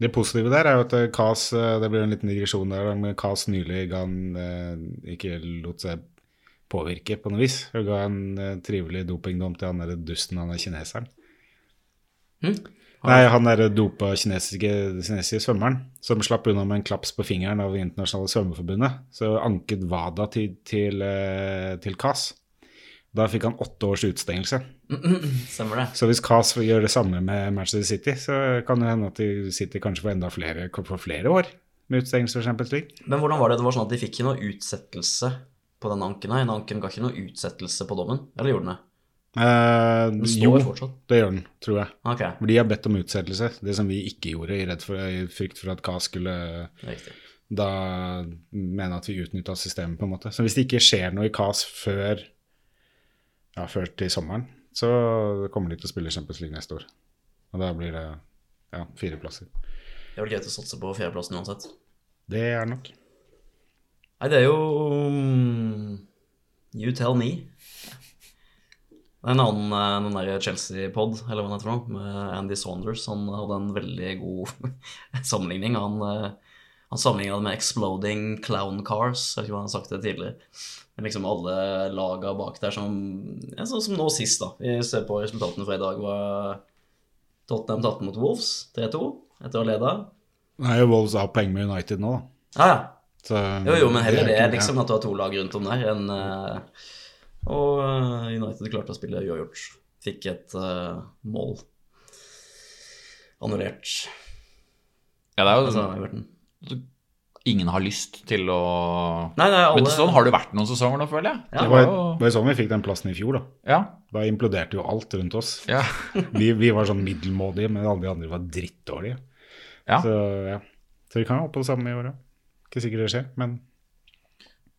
Det positive der er jo at eh, Kas eh, Det blir en liten digresjon der, men Kas nylig ga han eh, ikke lot seg påvirke på noe vis. Hun ga en eh, trivelig dopingdom til han derre dusten, han er kineseren. Hm? Nei, han derre dopa kinesiske, kinesiske svømmeren som slapp unna med en klaps på fingeren av Det internasjonale svømmeforbundet. Så anket WADA til, til, eh, til KAS. Da fikk han åtte års utestengelse. Stemmer det. Så hvis KAS gjør det samme med Manchester City, så kan det hende at de City kanskje får enda flere, får flere år med utestengelse for Champions League. Men hvordan var det? Det var sånn at de fikk ikke noe utsettelse på den anken her. Den anken ga ikke noe utsettelse på dommen, eller gjorde den det? Eh, Den jo, fortsatt. det gjør den, tror jeg. Okay. For de har bedt om utsettelse, det som vi ikke gjorde, i, for, i frykt for at KAS skulle riktig. da mene at vi utnytta systemet, på en måte. Så hvis det ikke skjer noe i KAS før, ja, før til sommeren, så kommer de til å spille Champions League neste år. Og da blir det ja, fire plasser. Det er vel greit å satse på fjerdeplassen uansett. Det er nok. Nei, det er jo mm, You tell me. En annen eh, den der Chelsea-pod, eller hva det heter, med Andy Saunders, han hadde en veldig god sammenligning. Han, eh, han sammenligna det med exploding clown cars. Jeg vet ikke hva han har sagt det tidligere. Men liksom alle laga bak der som ja, Sånn som nå sist, da. Vi ser på resultatene fra i dag. var Tottenham tatt mot Wolves 3-2 etter å ha leda. Nå er Wolves har poeng med United nå, da. Ja, ja. Så, Jo, jo, men heller det, liksom, at du har to lag rundt om der, enn eh, Og eh, United klarte å spille uavgjort. Fikk et uh, mål annullert. Ja, det er jo Altså, Everton. Ingen har lyst til å Nei, nei, alle Men sånn har det vært noen sesonger nå, føler jeg. Ja. Det var, det var jo sånn vi fikk den plassen i fjor, da. Ja. Da imploderte jo alt rundt oss. ja. Vi, vi var sånn middelmådige, men alle de andre var drittdårlige. Ja. Så ja. Så vi kan jo håpe på det samme i år òg. Ikke sikkert det skjer, men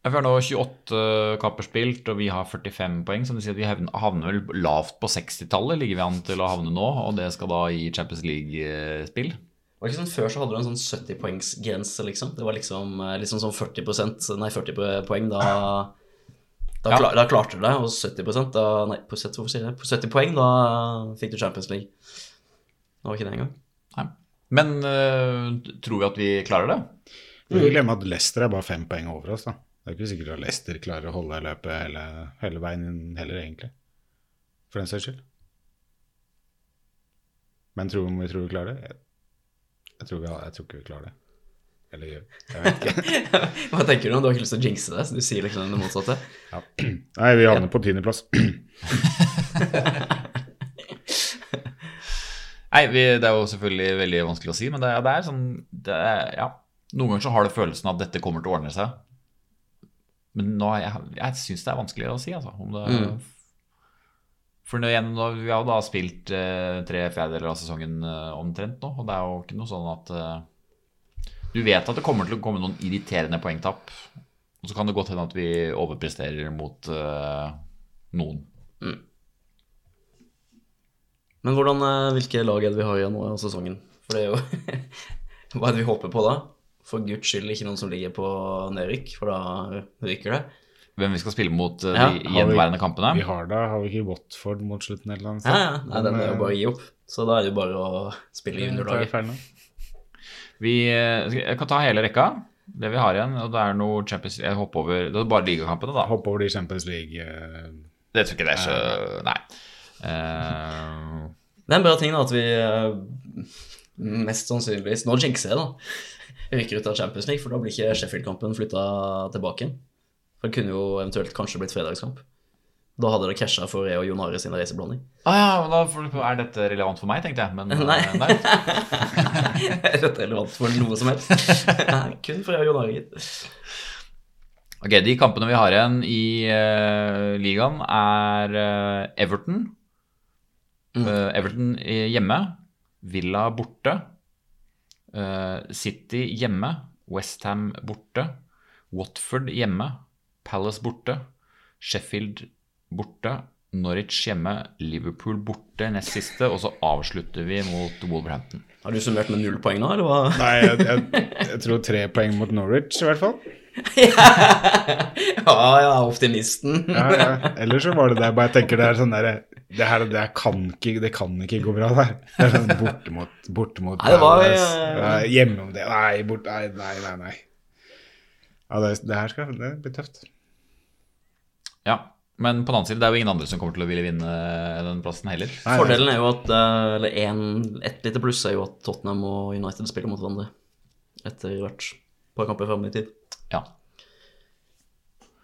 Vi har nå 28 kamper spilt, og vi har 45 poeng. Som du sier Vi havner- vel lavt på 60-tallet, ligger vi an til å havne nå. Og det skal da gi Champions League-spill. Var ikke sånn Før så hadde du en sånn 70-poengsgrense, liksom. Det var liksom liksom sånn 40% Nei, 40 poeng, da da, Ja. klar, da klarte du det, og 70 da Nei, på 70, hvorfor sier jeg det? På 70 poeng, da fikk du Champions League. Det var ikke det engang. Nei. Men øh, tror vi at vi klarer det? vi glemmer at Leicester er bare fem poeng over oss. da. Det er ikke sikkert at Leicester klarer å holde løpet hele, hele veien heller, egentlig. For den saks skyld. Men tror vi tror vi klarer det? Jeg, jeg, tror vi, jeg tror ikke vi klarer det. Eller gjør Jeg vet ikke. Hva tenker du om du har ikke lyst til å jinxe det? Så du sier liksom det motsatte? Ja. Nei, vi havner på tiendeplass. Nei, vi, det er jo selvfølgelig veldig vanskelig å si, men det, er- det er sånn det er, Ja. Noen ganger så har du følelsen at dette kommer til å ordne seg. Men nå, jeg, jeg syns det er vanskelig å si, altså. Om det, Mm. For nå, igjen, nå, vi har jo da spilt eh, tre fjerdedeler av sesongen eh, omtrent nå, og det er jo ikke noe sånn at eh, Du vet at det kommer til å komme noen irriterende poengtap, og så kan det godt hende at vi overpresterer mot noen. Men hvordan, hvilke lag er det vi har igjen nå av sesongen? For det er jo Hva er det vi håper på da? For guds skyld ikke noen som ligger på nedrykk, for da ryker det. Hvem vi skal spille mot eh, Ja, de gjenværende kampene? Vi har da, har vi ikke Watford mot slutten et eller annet Ja, ja. Nei, den er jo bare å gi opp. Så da er det jo bare å spille feil nå? Vi, eh, jeg kan ta hele rekka, det vi har igjen. Og det er noe Champions Jeg hopper over Det er bare ligakampene, da. Hoppe over de Champions League uh, Det tror jeg ikke det er så Nei. Uh, Det er en bra ting da, at vi mest sannsynligvis Nå jinxer jeg, da. Rykker ut av Champions League, for da blir ikke Sheffield-kampen flytta tilbake igjen. For det kunne jo eventuelt kanskje blitt fredagskamp. Da hadde det krasja for jeg og Jon Are sin reiseblanding. ah, ja, men da er dette relevant for meg, tenkte jeg. Men eh, Nei. nei. Er dette relevant for noe som helst? Nei, kun for jeg og Jon Are, gitt. Ok, De kampene vi har igjen i uh, ligaen, er uh, Everton. Eh, Everton hjemme. Villa borte. Eh, City hjemme. Westham borte. Watford hjemme. Palace borte. Sheffield borte. Norwich hjemme. Liverpool borte nest siste. Og så avslutter vi mot Wolverhampton. Har du summert med null poeng nå, eller hva? Nei, jeg, jeg, jeg tror tre poeng mot Norwich, i hvert fall. ja, ja, optimisten. Ja, ja. Ellers så var det der bare jeg tenker det er sånn der Det her det her kan, ikke, det kan ikke gå bra der. Det er sånn borte mot, Nei, det var, Ja, Hjemme om det Nei, bort, nei, nei, nei. nei. Ja, det, det her skal det blir tøft. Ja, men på den annen side, det er jo ingen andre som kommer til å ville vinne den plassen heller. Nei, nei. Fordelen er jo at eh, Eller en, et lite pluss er jo at Tottenham og United spiller mot hverandre etter hvert par kamper fram i tid. Ja.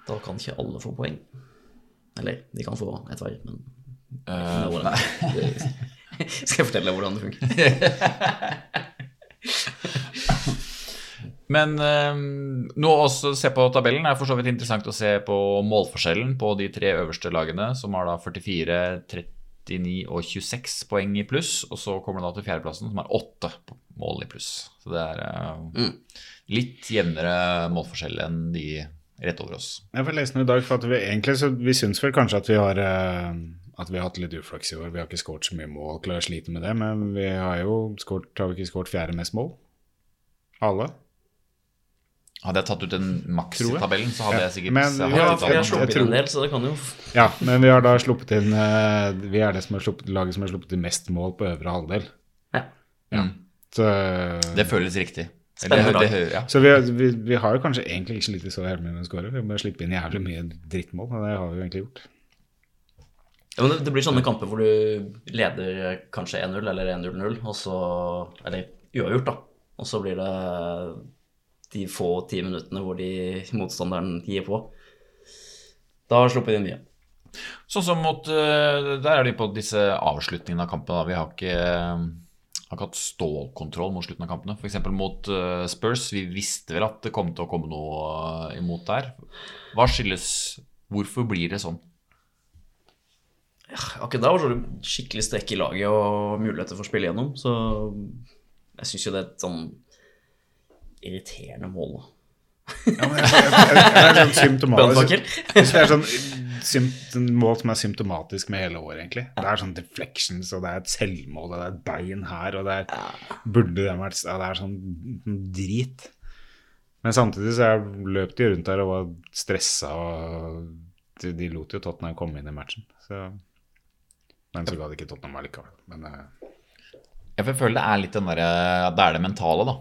Da kan ikke alle få poeng. Eller de kan få ett hver, men Det- det- Skal jeg fortelle deg hvordan det funker? Men eh, nå også se på tabellen er for så vidt interessant å se på målforskjellen på de tre øverste lagene, som har da 44, 39 og 26 poeng i pluss. Og så kommer det da til fjerdeplassen, som har åtte mål i pluss. Så det er eh, litt jevnere målforskjell enn de rett over oss. Jeg får lese noe i dag, for at vi egentlig så vi syns vel kanskje at vi har eh, at vi har hatt litt uflaks i år. Vi har ikke skåret så mye mål, klarer å slite med det, men vi har jo skårt, har vi ikke skåret fjerde mest mål? Alle? Hadde jeg tatt ut en maks i tabellen, så hadde Ja, jeg sikkert men jeg Ja, vi har sluppet inn en del, så det kan jo Ja, men vi har da sluppet inn eh, Vi er det som har sluppet, laget som har sluppet inn mest mål på øvre halvdel. Ja. ja. Så, Det føles riktig. Spennende det, ja. så vi, vi, vi har jo kanskje egentlig ikke slitt så jævlig med å skåre. Vi må slippe inn jævlig mye drittmål, og det har vi jo egentlig gjort. Ja, det, blir sånne kamper hvor du leder kanskje 1-0 eller 1-0-0, og så Eller uavgjort, da. Og så blir det de få ti minuttene hvor de motstanderen gir på. Da slipper de mye. Sånn som mot eh, Der er de på disse avslutningene av kampene. Vi har ikke, har ikke hatt stålkontroll mot slutten av kampene. F.eks. mot eh, Spurs. Vi visste vel at det kom til å komme noe eh, imot der. Hva skyldes Hvorfor blir det sånn? Akkurat da var det skikkelig strekk i laget og muligheter for å spille gjennom, så jeg syns jo det er et sånn irriterende mål. Ja, men jeg, jeg, jeg, jeg er sånn symptomatisk? Jeg det er sånn mål som er symptomatisk med hele året, egentlig. Det er sånn deflections, og det er et selvmål, og det er et bein her, og det er Burde det vært ja, Det er sånn drit. Men samtidig så er- løp de rundt der og var stressa, og de, de lot jo Tottenham komme inn i matchen. Så Men så ga det ikke Tottenham allikevel. Men, eh, Jeg føler det er litt den derre Det er det mentale, da.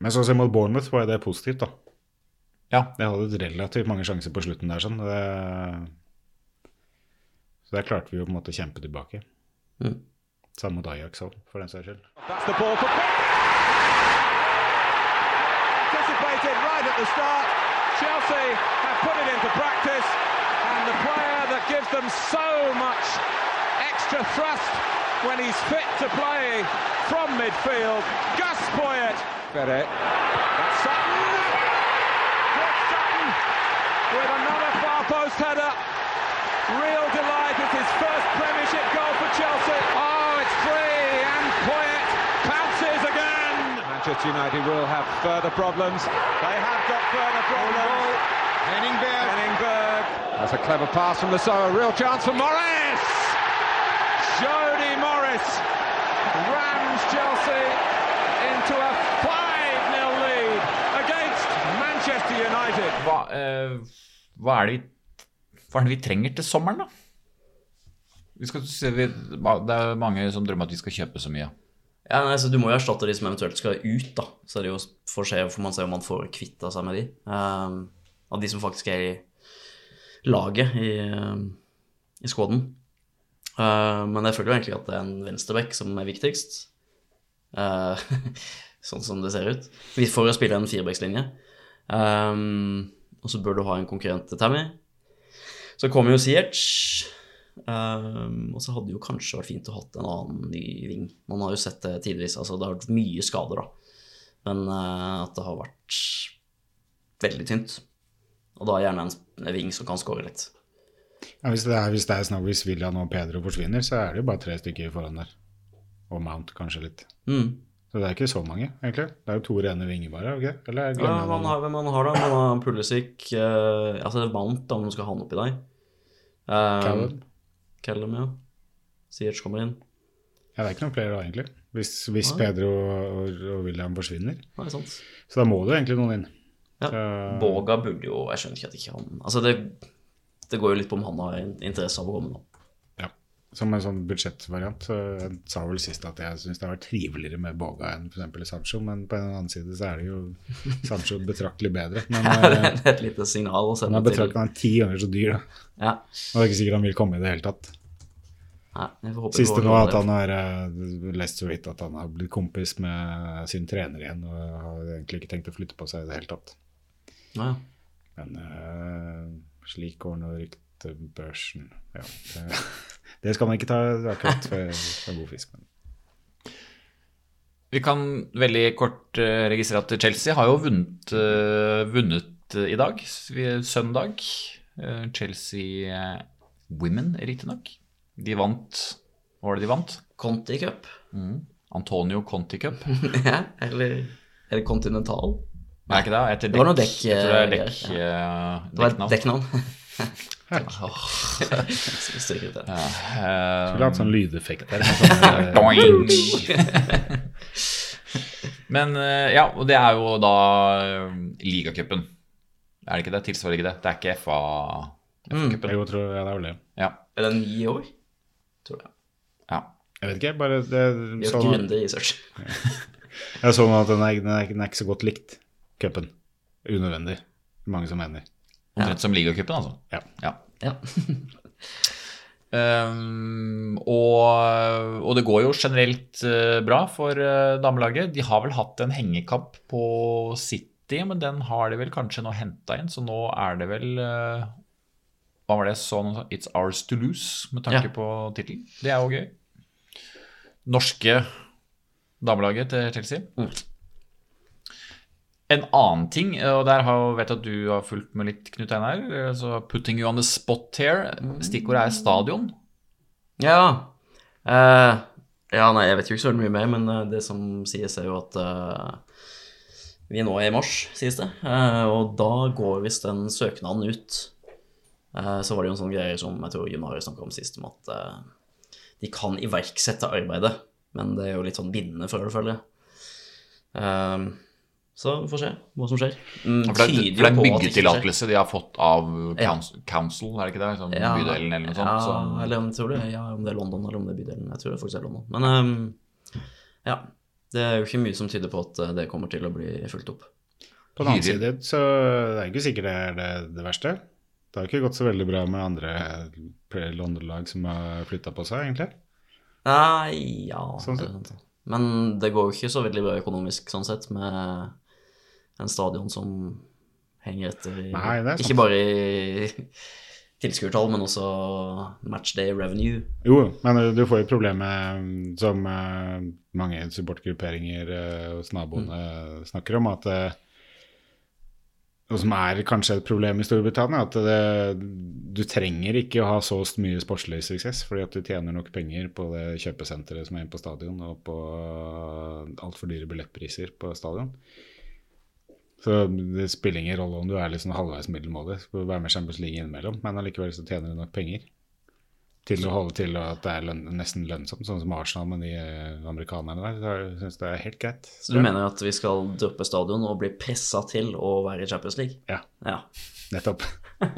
men sånn som mot Bournemouth var jo det positivt, da. Ja. Jeg hadde relativt mange sjanser på slutten der, sånn. Det, så der klarte vi jo på en måte å kjempe tilbake. Mm. Samme mot Ajax òg, for den saks skyld. Chelsea have put it into practice, and the player that gives them so much extra thrust when he's fit to play from midfield, Gus Poyet. That's Sutton. Chris Sutton with another far post header. Real delight. It's his first Premiership goal for Chelsea. Oh, it's free, and Poyet pounces again. Manchester United will have further problems. They have got further problems. Henningberg. Henningberg. That's a clever pass from the Soa. Real chance for Morris. Jody rams Chelsea into a 5-0 lead against Manchester United. Hva, eh, hva, er det vi, hva er det vi trenger til sommeren, da? Vi skal, se, vi, det er mange som drømmer at vi skal kjøpe så mye. Ja, nei, så Du må jo erstatte de som eventuelt skal ut, da. Så er det jo får, se, får man se om man får kvitta seg med de. Um, av de som faktisk er i laget, i, um, i squaden. Uh, men jeg føler jo egentlig at det er en venstreback som er viktigst. Uh, sånn som det ser ut. Vi får jo spille en firebackslinje. Um, og så bør du ha en konkurrent til Tammy. Så kommer jo Ziyech. Um, og så hadde det jo kanskje vært fint å hatt en annen ny ving. Man har jo sett det tidvis. Altså, det har vært mye skader, da. Men uh, at det har vært veldig tynt. Og da gjerne en ving som kan score litt. Ja, hvis, det er, hvis det er snakk hvis William og Pedro forsvinner, så er det jo bare tre stykker foran der. Og Mount kanskje litt. Mm. Så det er ikke så mange, egentlig. Det er jo to rene vinger bare. Okay? Eller Ja, man har, hvem man har da? Man har Pulisic uh, Altså, Mount, da, om du skal ha han oppi deg. Um, Callum? Callum, ja. Ziyech kommer inn. Ja, det er ikke noen flere da, egentlig. Hvis, hvis Pedro og, og William forsvinner. Nei, sant. Så da må det egentlig noen inn. Ja. Så- Boga burde jo Jeg skjønner ikke at ikke han Altså, det, det går jo litt på om han har interesse av å komme nå. Ja. Som en sånn budsjettvariant. Så jeg sa vel sist at jeg syns det har vært triveligere med Boga enn f.eks. Sancho, men på en annen side så er det jo Sancho betraktelig bedre. Men det eh, er et lite signal å sende er til betraktelig han er ti ganger så dyr, da. Ja. Og det er ikke sikkert han vil komme i det hele tatt. Nei, jeg Siste nå at han har eh, lest så vidt at han har blitt kompis med sin trener igjen, og har egentlig ikke tenkt å flytte på seg i det hele tatt. Ja, ja. Men eh, slik går nå ryktebørsen. Ja, det, det skal man ikke ta akkurat for, for god fisk. Men. Vi kan veldig kort eh, registrere at Chelsea har jo vunnet, eh, vunnet eh, i dag, søndag. Chelsea Women, riktignok. De vant Hva var det de vant? Conti Cup. Antonio Conti Cup. ja, eller eller Continental? Er ikke det? Etter Det var noe dekk. dekk, Jeg tror det er eh, dekk, ja. Det et dekknavn. Eh, Skulle hatt sånn lydeffekt der. Sånn, eh. Men ja, og det er jo da ligacupen. Er det ikke det? Tilsvarer ikke det? Det er ikke FA FA jo, tror jeg det er vel det. Ja. Er det ni år? Tror jeg. ja. Jeg vet ikke, bare det, Vi har sånn, grundig research. Jeg så nå at den er, den, er, den er ikke så godt likt, cupen. Unødvendig. Mange som mener. Omtrent som ligacupen, altså. Ja. Ja. Ja. um, og, og det går jo generelt eh, bra for eh, damelaget. De har vel hatt en hengekamp på City, men den har de vel kanskje nå henta inn, så nå er det vel eh, Hva var det sånn? It's ours to lose, med tanke Ja. på tittelen. Det er jo gøy. Norske damelaget til Chelsea. Mm. En annen ting, og der har, jeg vet at du har fulgt med litt, Knut Einar. Så 'putting you on the spot here'. Stikkordet er stadion. Ja. Uh, ja, nei, jeg vet jo ikke så mye mer, men eh, det som sies, er jo at uh, vi nå er i mars, sies det. Uh, og da går visst den søknaden ut. Så var det jo en sånn greie som jeg tror Jon Are snakka om sist, om at de kan iverksette arbeidet, men det er jo litt sånn bindende for det følger. Eh, så vi får se hva som skjer. Mm, For det, er- for det er byggetillatelse de har fått av Ja. council, council, er det ikke det? Som Ja, bydelen eller noe sånt. Ja, så. eller om, tror det, ja, om det er London eller om det er bydelen. Jeg tror det faktisk er London. Men um, ja, det er jo ikke mye som tyder på at eh, det kommer til å bli fulgt opp. På den annen side så det er ikke sikkert det er det, det verste. Det har ikke gått så veldig bra med andre London-lag som har flytta på seg, egentlig. Nei, ja Sånn sett. Men det går jo ikke så veldig bra økonomisk sånn sett, med en stadion som henger etter Nei. Ikke bare i tilskuertall, men også matchday revenue. Jo, men du får jo problemet som eh, mange supportgrupperinger eh, hos naboene snakker om, at eh, og som er kanskje et problem i Storbritannia, at det, du trenger ikke å ha så mye sportslig suksess, fordi at du tjener nok penger på det kjøpesenteret som er inne på stadion, og på altfor dyre billettpriser på stadion. Så det spiller ingen rolle om du er sånn halvveis middelmådig, skal være med i Champions League innimellom, men allikevel så tjener du nok penger til å holde til at det er løn, nesten lønnsomt, sånn som Arsenal med de eh, amerikanerne der. Så jeg syns det er helt greit. Så du mener at vi skal droppe stadion og bli pressa til å være i Champions League? Ja, Ja. nettopp.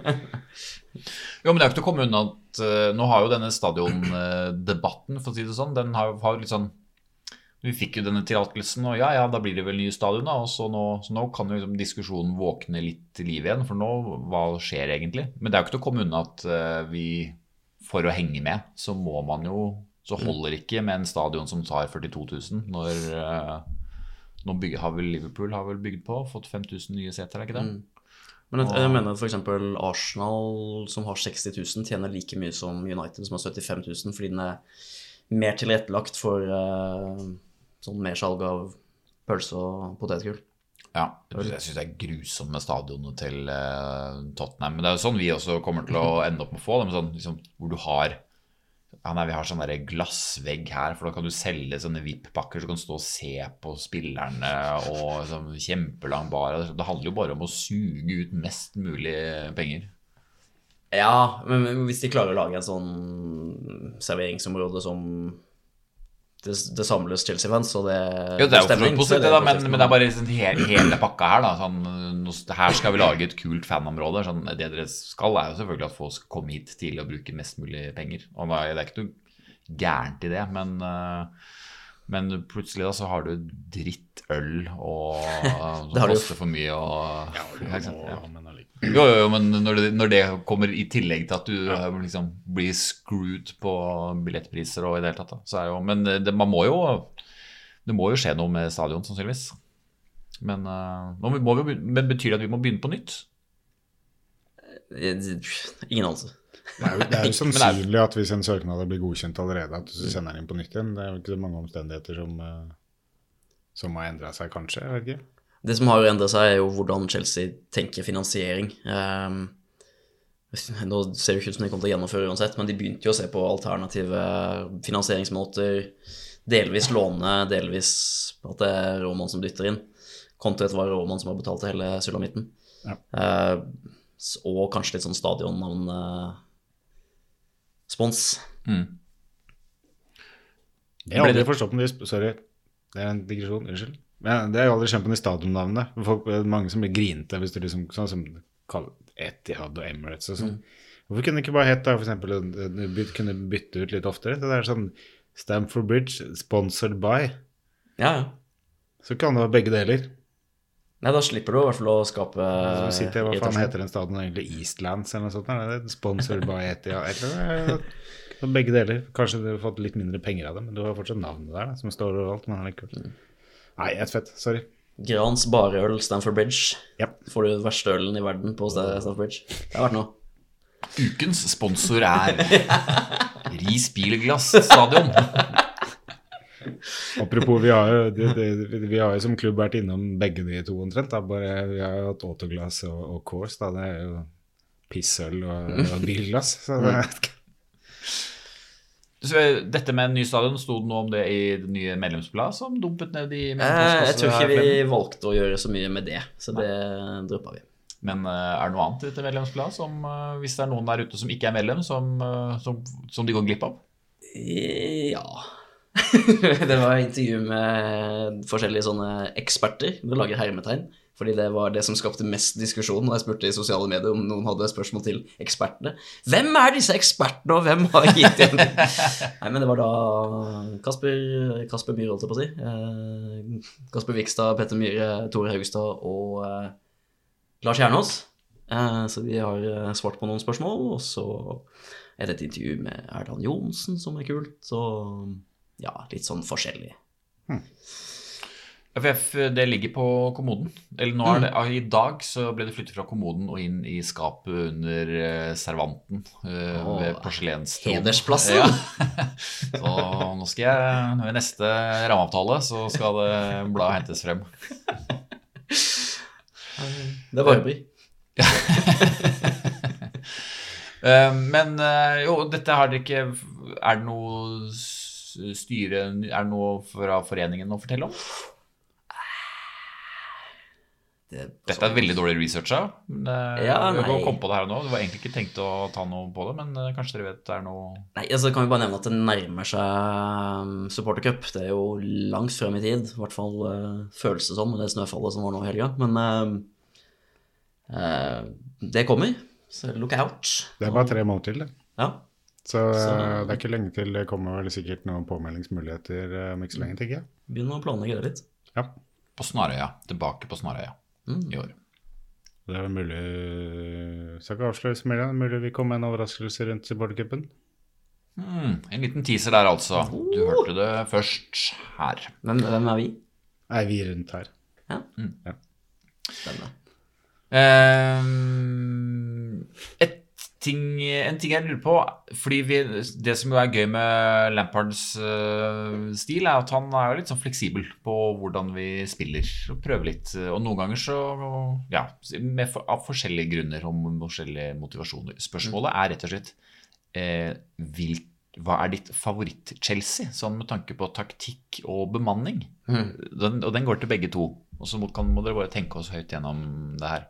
Jo, men det er jo ikke til å komme unna at eh, nå har jo denne stadiondebatten, for å si det sånn, den har har jo litt sånn Vi fikk jo denne tillatelsen, og ja, ja, da blir det vel nye stadion, da. Og så nå, så nå kan jo liksom diskusjonen våkne litt til liv igjen, for nå hva skjer egentlig? Men det er jo ikke til å komme unna at eh, vi, for å henge med, så må man jo Så holder ikke med en stadion som tar 42 000, når eh, nå bygger, har vel Liverpool har vel bygd på, fått 5000 nye seter, er ikke det? Men jeg, jeg mener f.eks. Arsenal, som har 60 000, tjener like mye som United, som har 75 000, fordi den er mer tilrettelagt for eh, sånn mersalg av pølse og potetgull. Ja, jeg syns det er grusomt med stadionet til eh, Tottenham. Men det er jo sånn vi også kommer til å ende opp med å få det. Sånn, liksom, hvor du har ja, nei, Vi har sånn glassvegg her, for da kan du selge sånne VIP-pakker så kan du stå og se på spillerne og sånn, kjempelang bar. Det handler jo bare om å suge ut mest mulig penger. Ja, men men hvis de klarer å lage en sånn serveringsområde som det, det samles Chelsea-fans, og det, Jo, det er jo så vidt positivt, det da, men, men det er bare sånn, hele, hele pakka her. da sånn, Her skal vi lage et kult fanområde. Sånn, det dere skal, er jo selvfølgelig at folk skal komme hit tidlig og bruke mest mulig penger. Og det er det er ikke noe gærent i det, men, eh, men plutselig da så har du drittøl og som Det har du jo. koster for mye og ja, sant? ja. Jo, jo, jo, men når det, når det kommer i tillegg til at du ja. liksom blir screwed på billettpriser og i det hele tatt, da, så er jo Men det, man må jo Det må jo skje noe med stadion, sannsynligvis. Men, uh, nå må vi, men betyr det at vi må begynne på nytt? Ingen anelse. Det er jo, det er jo sannsynlig at hvis en søknad blir godkjent allerede, at du sender den inn på nytt igjen. Det er jo ikke så mange omstendigheter som, eh, som har endra seg, kanskje. Jeg vet ikke. Det som har endret seg, er jo hvordan Chelsea tenker finansiering. Um, nå ser det ikke ut som de kommer til å gjennomføre uansett, men de begynte jo å se på alternative finansieringsmåter. Delvis låne, delvis at det er Roman som dytter inn. Kontra at var Roman som har betalt hele sulamitten. Ja. Uh, og kanskje litt sånn stadionnavn eh, spons. Jeg har aldri forstått om de Sorry, det er en digresjon. Unnskyld. Men det er jo aldri skjønt på de stadionnavnene. Det er mange som blir grinte hvis du liksom Sånn som Etihad og Emirates og sånn. Hvorfor kunne det ikke bare hett da, for eksempel Kunne bytte ut litt oftere? Det er sånn Stamford Bridge, sponsored by. Ja, ja. Så kan det være begge deler. Nei, da slipper du i hvert fall å skape Så sitter jeg, Hva faen heter den staden egentlig? Eastlands eller noe sånt? Er det sponsored by Etihad? Eller, så begge deler. Kanskje du har fått litt mindre penger av det, men du har fortsatt navnet der, da, som står overalt. Men allikevel. Nei, ett fett. Sorry. Grans bareøl Stamford Bridge. Yep. Får du den verste ølen i verden på Sta- Stamford Bridge. Det har vært noe. Ukens sponsor er Ris Bilglass Stadion. Apropos, vi har, jo, det, det, vi har jo som klubb vært innom begge de to omtrent. Da. Bare, vi har jo hatt autoglass og, og Course. Da. Det er jo pissøl og, og bilglass. Så det, eh, dette med en ny stadion, sto det noe om det i det nye medlemsbladet som dumpet ned i Eh, jeg tror ikke vi valgte å gjøre så mye med det, så det droppa vi. Men eh, er det noe annet i dette medlemsbladet som, eh, hvis det er noen der ute som ikke er medlem, som, som, som de går glipp av? Ja Det var intervju med forskjellige sånne eksperter. Du lager hermetegn. Fordi det var det som skapte mest diskusjon da jeg spurte i sosiale medier om noen hadde spørsmål til ekspertene. Hvem er disse ekspertene, og hvem har gitt igjen? Nei, men det var da Kasper, Kasper Myhre, holdt jeg på å si. Eh, Kasper Vikstad, Petter Myhre, Tore Haugstad og eh, Lars Kjernås. Eh, så de har svart på noen spørsmål, og så er det et intervju med Erland Johnsen som er kult, så ja, litt sånn forskjellig. FF, det ligger på kommoden. Eller nå er det, mm. I dag så ble det flyttet fra kommoden og inn i skapet under eh, servanten eh, ved porselenstronen. hedersplassen. Ja. Så nå skal jeg ved neste rammeavtale så skal det bladet hentes frem. Det var jo Eh, Men eh, jo, dette har dere ikke Er det noe styre Er det noe fra foreningen å fortelle om? Det, Dette er veldig dårlig researcha. eh, Ja, jeg nei. kom på det her og nå. Du var egentlig ikke tenkt å ta noe på det, men eh, kanskje dere vet det er noe Nei, altså kan vi bare nevne at det nærmer seg um, supportercup. Det er jo langt frem i tid, i hvert fall uh, føles det som med det snøfallet som var nå i helga. Men uh, uh, det kommer, så look out. det er bare tre måneder til, det. Ja. Så, eh, Så- det er ikke lenge til det kommer vel sikkert noen påmeldingsmuligheter eh, om ikke så lenge, tenker jeg. Begynn å planlegge det litt. Ja. På Snarøya. Tilbake på Snarøya Mm. i år. Det er mulig Skal ikke avsløre så mye, er mulig vi kommer med en overraskelse rundt supportercupen. Mm, en liten teaser der, altså. Du hørte det først her. Hvem, hvem er vi? Nei, vi er rundt her. Spennende. Um, et ting, en ting jeg lurer på Fordi vi, Det som jo er gøy med Lampards uh, stil, er at han er jo litt sånn fleksibel på hvordan vi spiller. Og prøver litt. Og noen ganger så Ja, med, for- av forskjellige grunner og forskjellige motivasjoner. Spørsmålet er rett og slett eh, vil, Hva er ditt favoritt-Chelsea, sånn med tanke på taktikk og bemanning? Den, og den går til begge to. Og så må, kan, må dere bare tenke oss høyt gjennom det her.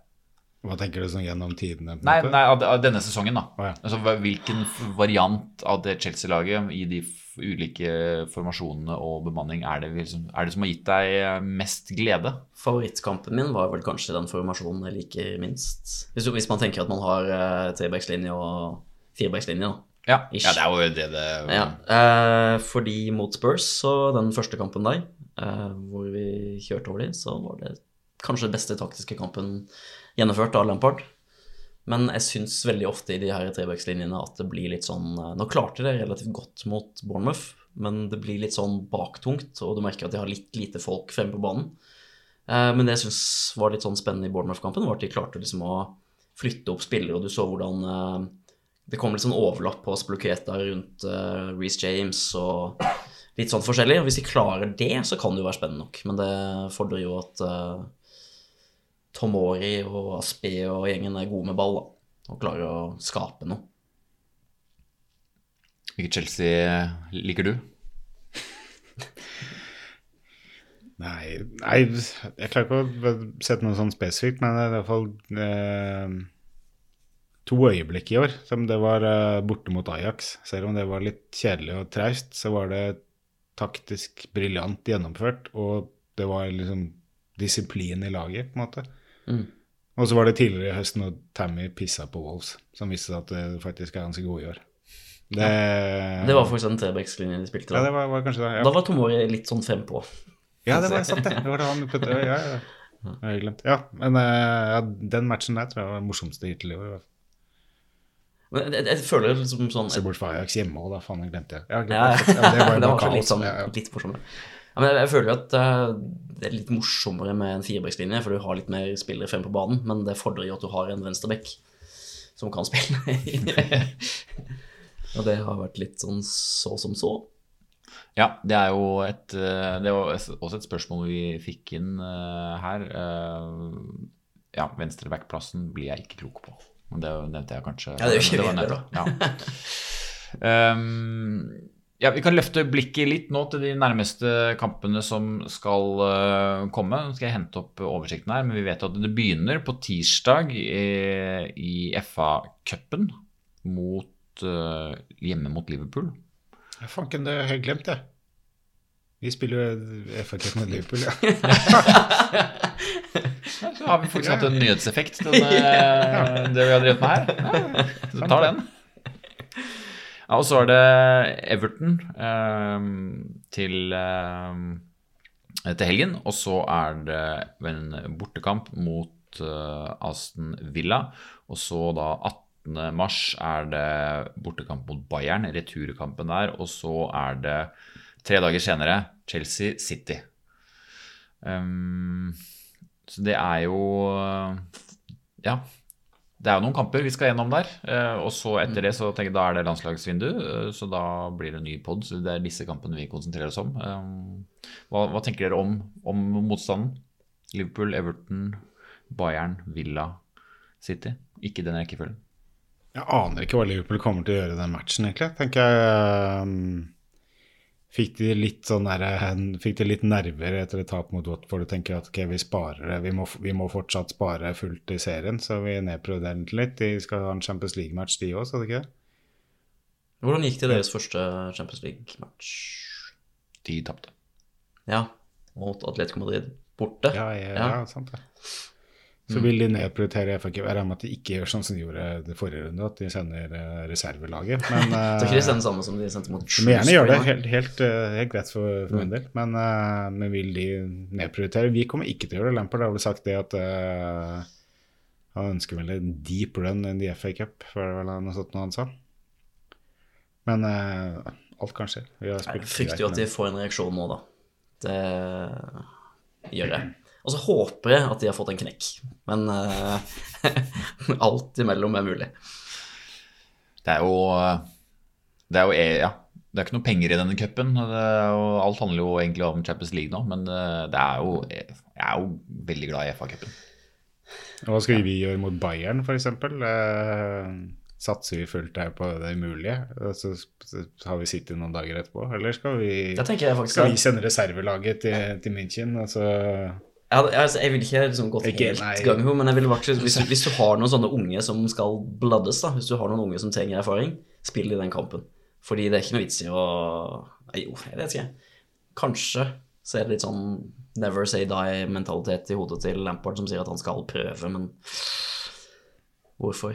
Hva tenker du sånn gjennom tidene? Nei, nei av, av denne sesongen, da. Oh, ja. altså, hvilken variant av det Chelsea-laget i de ulike formasjonene og bemanning er det, liksom, er det som har gitt deg eh, mest glede? Favorittkampen min var vel kanskje den formasjonen jeg liker minst. Hvis, hvis man tenker at man har uh, trebackslinje og firebackslinje, da. Ja, ja det er jo det det Ja, eh, fordi mot Spurs, så den første kampen der, eh, hvor vi kjørte over dem, så var det kanskje den beste taktiske kampen gjennomført av Lampard. Men jeg syns veldig ofte i de her trebackslinjene at det blir litt sånn eh, Nå klarte de det relativt godt mot Bournemouth, men det blir litt sånn baktungt, og du merker at de har litt lite folk fremme på banen. Eh, men det jeg syns var litt sånn spennende i Bournemouth-kampen, var at de klarte liksom å flytte opp spillere, og du så hvordan eh, det kom litt sånn overlapp på Spluqueta rundt Reece James og litt sånn forskjellig. Og hvis de klarer det, så kan det jo være spennende nok. Men det fordrer jo at Tomori og Aspe og gjengen er gode med ball, da. Og klarer å skape noe. Hvilket Chelsea liker du? Nei, nei, jeg klarer ikke å sette noe sånn spesifikt, men det er i hvert fall eh, to øyeblikk i år. Som det var eh, borte mot Ajax. Selv om det var litt kjedelig og traust, så var det taktisk briljant gjennomført. Og det var liksom disiplin i laget, på en måte. Mm. Og så var det tidligere i høst når Tammy pissa på Wolves, som viste at det faktisk er ganske gode i år. Det, Det var faktisk den trebekslinje de spilte. Ja, det var, var kanskje det. Ja. da var Tomori litt sånn frempå. Ja, det var sant, det. det var det han putte, Ja, ja. ja. Jeg har glemt. Ja, men eh, ja, den matchen der tror jeg var den morsomste hittil i år. Men jeg, jeg føler liksom sånn Se bort fra Ajax hjemme òg, da. Faen, jeg glemte det. Ja, Ja, glemte det. ja, det var det var litt, sånn, Ja, ja. litt morsommere. Ja, men jeg, jeg føler jo at eh, det er litt morsommere med en firebekslinje, for du har litt mer spillere frem på banen, men det fordrer jo at du har en venstreback som kan spille. Og det har vært litt sånn så som så. Ja, det er jo et, eh, det var også et spørsmål vi fikk inn eh, her. Ja, venstrebackplassen blir jeg ikke klok på. Men det nevnte jeg kanskje. Ja, det gjør ikke vi heller, da. Ja. Um, ja, Vi kan løfte blikket litt nå til de nærmeste kampene som skal uh, komme. Nå skal jeg hente opp oversikten her, men vi vet at det begynner på tirsdag i, i FA-cupen mot, eh, hjemme mot Liverpool. Ja, Fanken, det har jeg helt glemt, jeg. Vi spiller jo FA-cup mot Liverpool, ja. Så har vi faktisk hatt en nyhetseffekt, denne, det vi har drevet med her. Ja, så tar den. Ja, og så er det Everton eh, til, eh, til helgen. Og så er det en bortekamp mot eh, Aston Villa. Og så da 18. mars er det bortekamp mot Bayern, returkampen der. Og så er det tre dager senere Chelsea City. Um, så det er jo Ja. Det er jo noen kamper vi skal gjennom der. eh, Og så etter det så tenker jeg da er det landslagsvindu. eh, Så da blir det en ny pod. Så det er disse kampene vi konsentrerer oss om. Um, Hva, hva tenker dere om, om motstanden? Liverpool, Everton, Bayern, Villa, City? Ikke den rekkefølgen. Jeg aner ikke hva Liverpool kommer til å gjøre i den matchen, egentlig. Tenker jeg Fikk de litt sånn der, Fikk de litt nerver etter et tap mot Watford og tenker at ok, vi sparer det, vi må, vi må fortsatt spare fullt i serien, så vi nedprøver den litt. De skal ha en Champions League-match, de òg, skal de ikke det? Hvordan gikk det i deres første Champions League-match? De tapte. Ja, mot Atletico Madrid borte. Ja, ja, Ja. ja sant det. Så vil de nedprioritere Cup. Jeg regner med at de ikke gjør sånn som de gjorde det forrige runde, at de sender eh, reservelaget. Men Så uh, ikke de sender samme som de sendte mot må gjerne gjør det, helt, helt, eh, helt greit for, for min del. Men, uh, men vil de nedprioritere? Vi kommer ikke til å gjøre det. Lampard har vel sagt det at eh, han ønsker vel en deep run in the FA Cup, var det vel noe sånt han sa. Men eh, alt kan skje. Vi har Jeg frykter jo at de får en reaksjon nå, da. Det gjør jeg. Og så håper jeg at de har fått en knekk. Men eh, alt imellom er mulig. Det er jo Det er jo ja, det er ikke noe penger i denne cupen. Alt handler jo egentlig om Champions League nå, men eh, det er jo Jeg er jo veldig glad i FA-cupen. Hva skal vi gjøre mot Bayern, f.eks.? Eh, satser vi fullt her på det umulige, så så har vi sittet noen dager etterpå? Eller skal vi, Det jeg faktisk skal vi sende reservelaget til, til München? Altså, Jeg, hadde, altså, jeg vil ikke liksom gått Ikke- helt i men jeg vil faktisk, hvis, du- hvis du har noen sånne unge som skal bladdes, da, hvis du har noen unge som trenger erfaring, spill i den kampen. Fordi det er ikke noe vits i å Nei, Jo, jeg vet ikke. Kanskje så er det litt sånn never say die-mentalitet i hodet til Lampard som sier at han skal prøve, men hvorfor?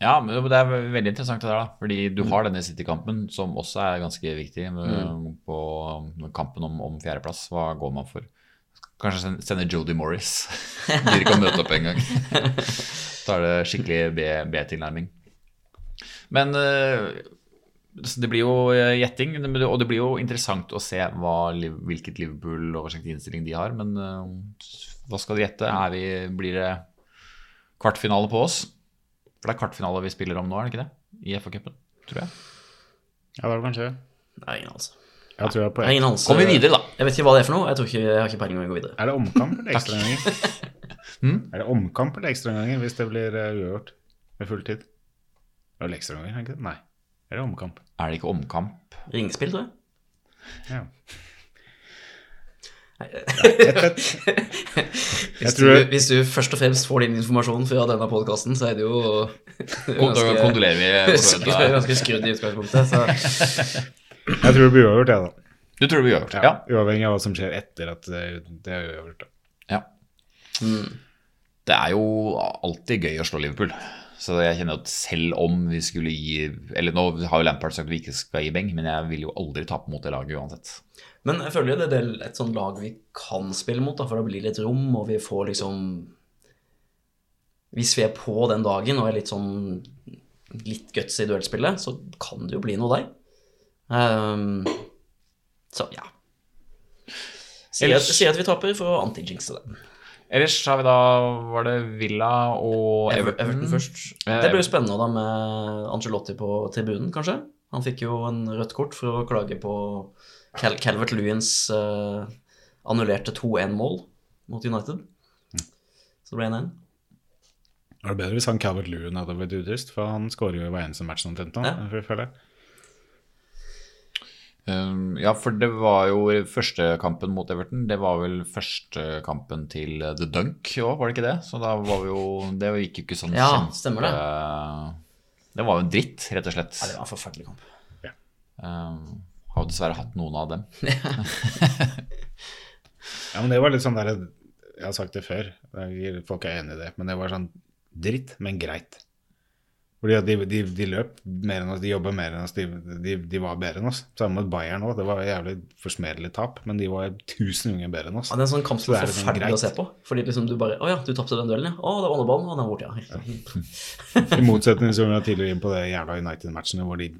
Ja, men det er veldig interessant det der, da. Fordi du har denne City-kampen, som også er ganske viktig med, på kampen om, om fjerdeplass. Hva går man for? Kanskje sen- sende Jodie Morris. Gidder ikke å møte opp engang. Da er det skikkelig B-tilnærming. Men eh, det blir jo eh, gjetting, og det blir jo interessant å se hva, hvilket Liverpool-oversiktlig innstilling de har. Men eh, hva skal de gjette? Er vi, blir det kvartfinale på oss? For det er kvartfinale vi spiller om nå, er det ikke det? I FA-cupen, tror jeg. ja, det var kanskje det. Jeg har ingen anelse. Jeg tror jeg på Jeg har ingen anelse. Kom vi videre, da. Jeg vet ikke hva det er for noe. Jeg, tror ikke, jeg har ikke peiling om vi går videre. Er det omkamp eller ekstraomganger? hmm? Er det omkamp eller ekstraomganger hvis det blir uh, uavgjort med full tid? Det er ekstraomganger, er det ikke det? Nei. Er det omkamp? Er det ikke omkamp? Ringspill, tror jeg. Ja. Hvis, du, hvis du først og fremst får din informasjon fra denne podkasten, så er det jo Kond- Kondolerer vi. ganske, ganske skrudd i utgangspunktet. Så Jeg tror det blir uavgjort, jeg, da. Du tror det blir uavgjort? Ja, Ja. Uavhengig av hva som skjer etter at det, det er uavgjort. da. ja. Det er jo alltid gøy å slå Liverpool. Så jeg kjenner at selv om vi skulle gi Eller nå har jo Lampard sagt at vi ikke skal gi beng, men jeg vil jo aldri tape mot det laget uansett. Men jeg føler jo det er et sånt lag vi kan spille mot, da, for det blir litt rom, og vi får liksom Hvis vi er på den dagen og er litt sånn litt guts i duellspillet, så kan det jo bli noe der. Ehm, så ja. Si at, si at vi taper for å anti-jinxe det. Ellers har vi da Var det Villa og Everton, Everton først. Eh, Det blir jo spennende da med Angelotti på tribunen, kanskje. Han fikk jo en rødt kort for å klage på Cal Calvert Lewins uh, annullerte 2-1-mål mot United. Så det ble 1-1. Er det bedre hvis han Calvert Lewin hadde blitt utvist? For han skårer jo i hver eneste match omtrent nå. Ja. føler jeg. Um, ja, for det var jo første kampen mot Everton. Det var vel første kampen til uh, The Dunk òg, var det ikke det? Så da var vi jo Det gikk jo ikke sånn Ja, stemmer det. Det var jo en dritt, rett og slett. Ja, det var en forferdelig kamp. Um, har jo dessverre hatt noen av dem. Ja, men det var litt sånn der Jeg har sagt det før, folk er enig i det, men det var sånn dritt, men greit. Fordi de, de, de løp mer enn oss, de jobba mer enn oss, de, de, de var bedre enn oss. Samme med Bayern òg, det var jævlig forsmedelig tap, men de var tusen ganger bedre enn oss. Ja, det er en sånn kamp som Så er sånn forferdelig å se på. Fordi liksom du bare Å ja, du tapte den duellen, ja. Å, det var underballen, og den er borte, ja. I motsetning til vi var tidligere inn på det jævla United-matchene hvor de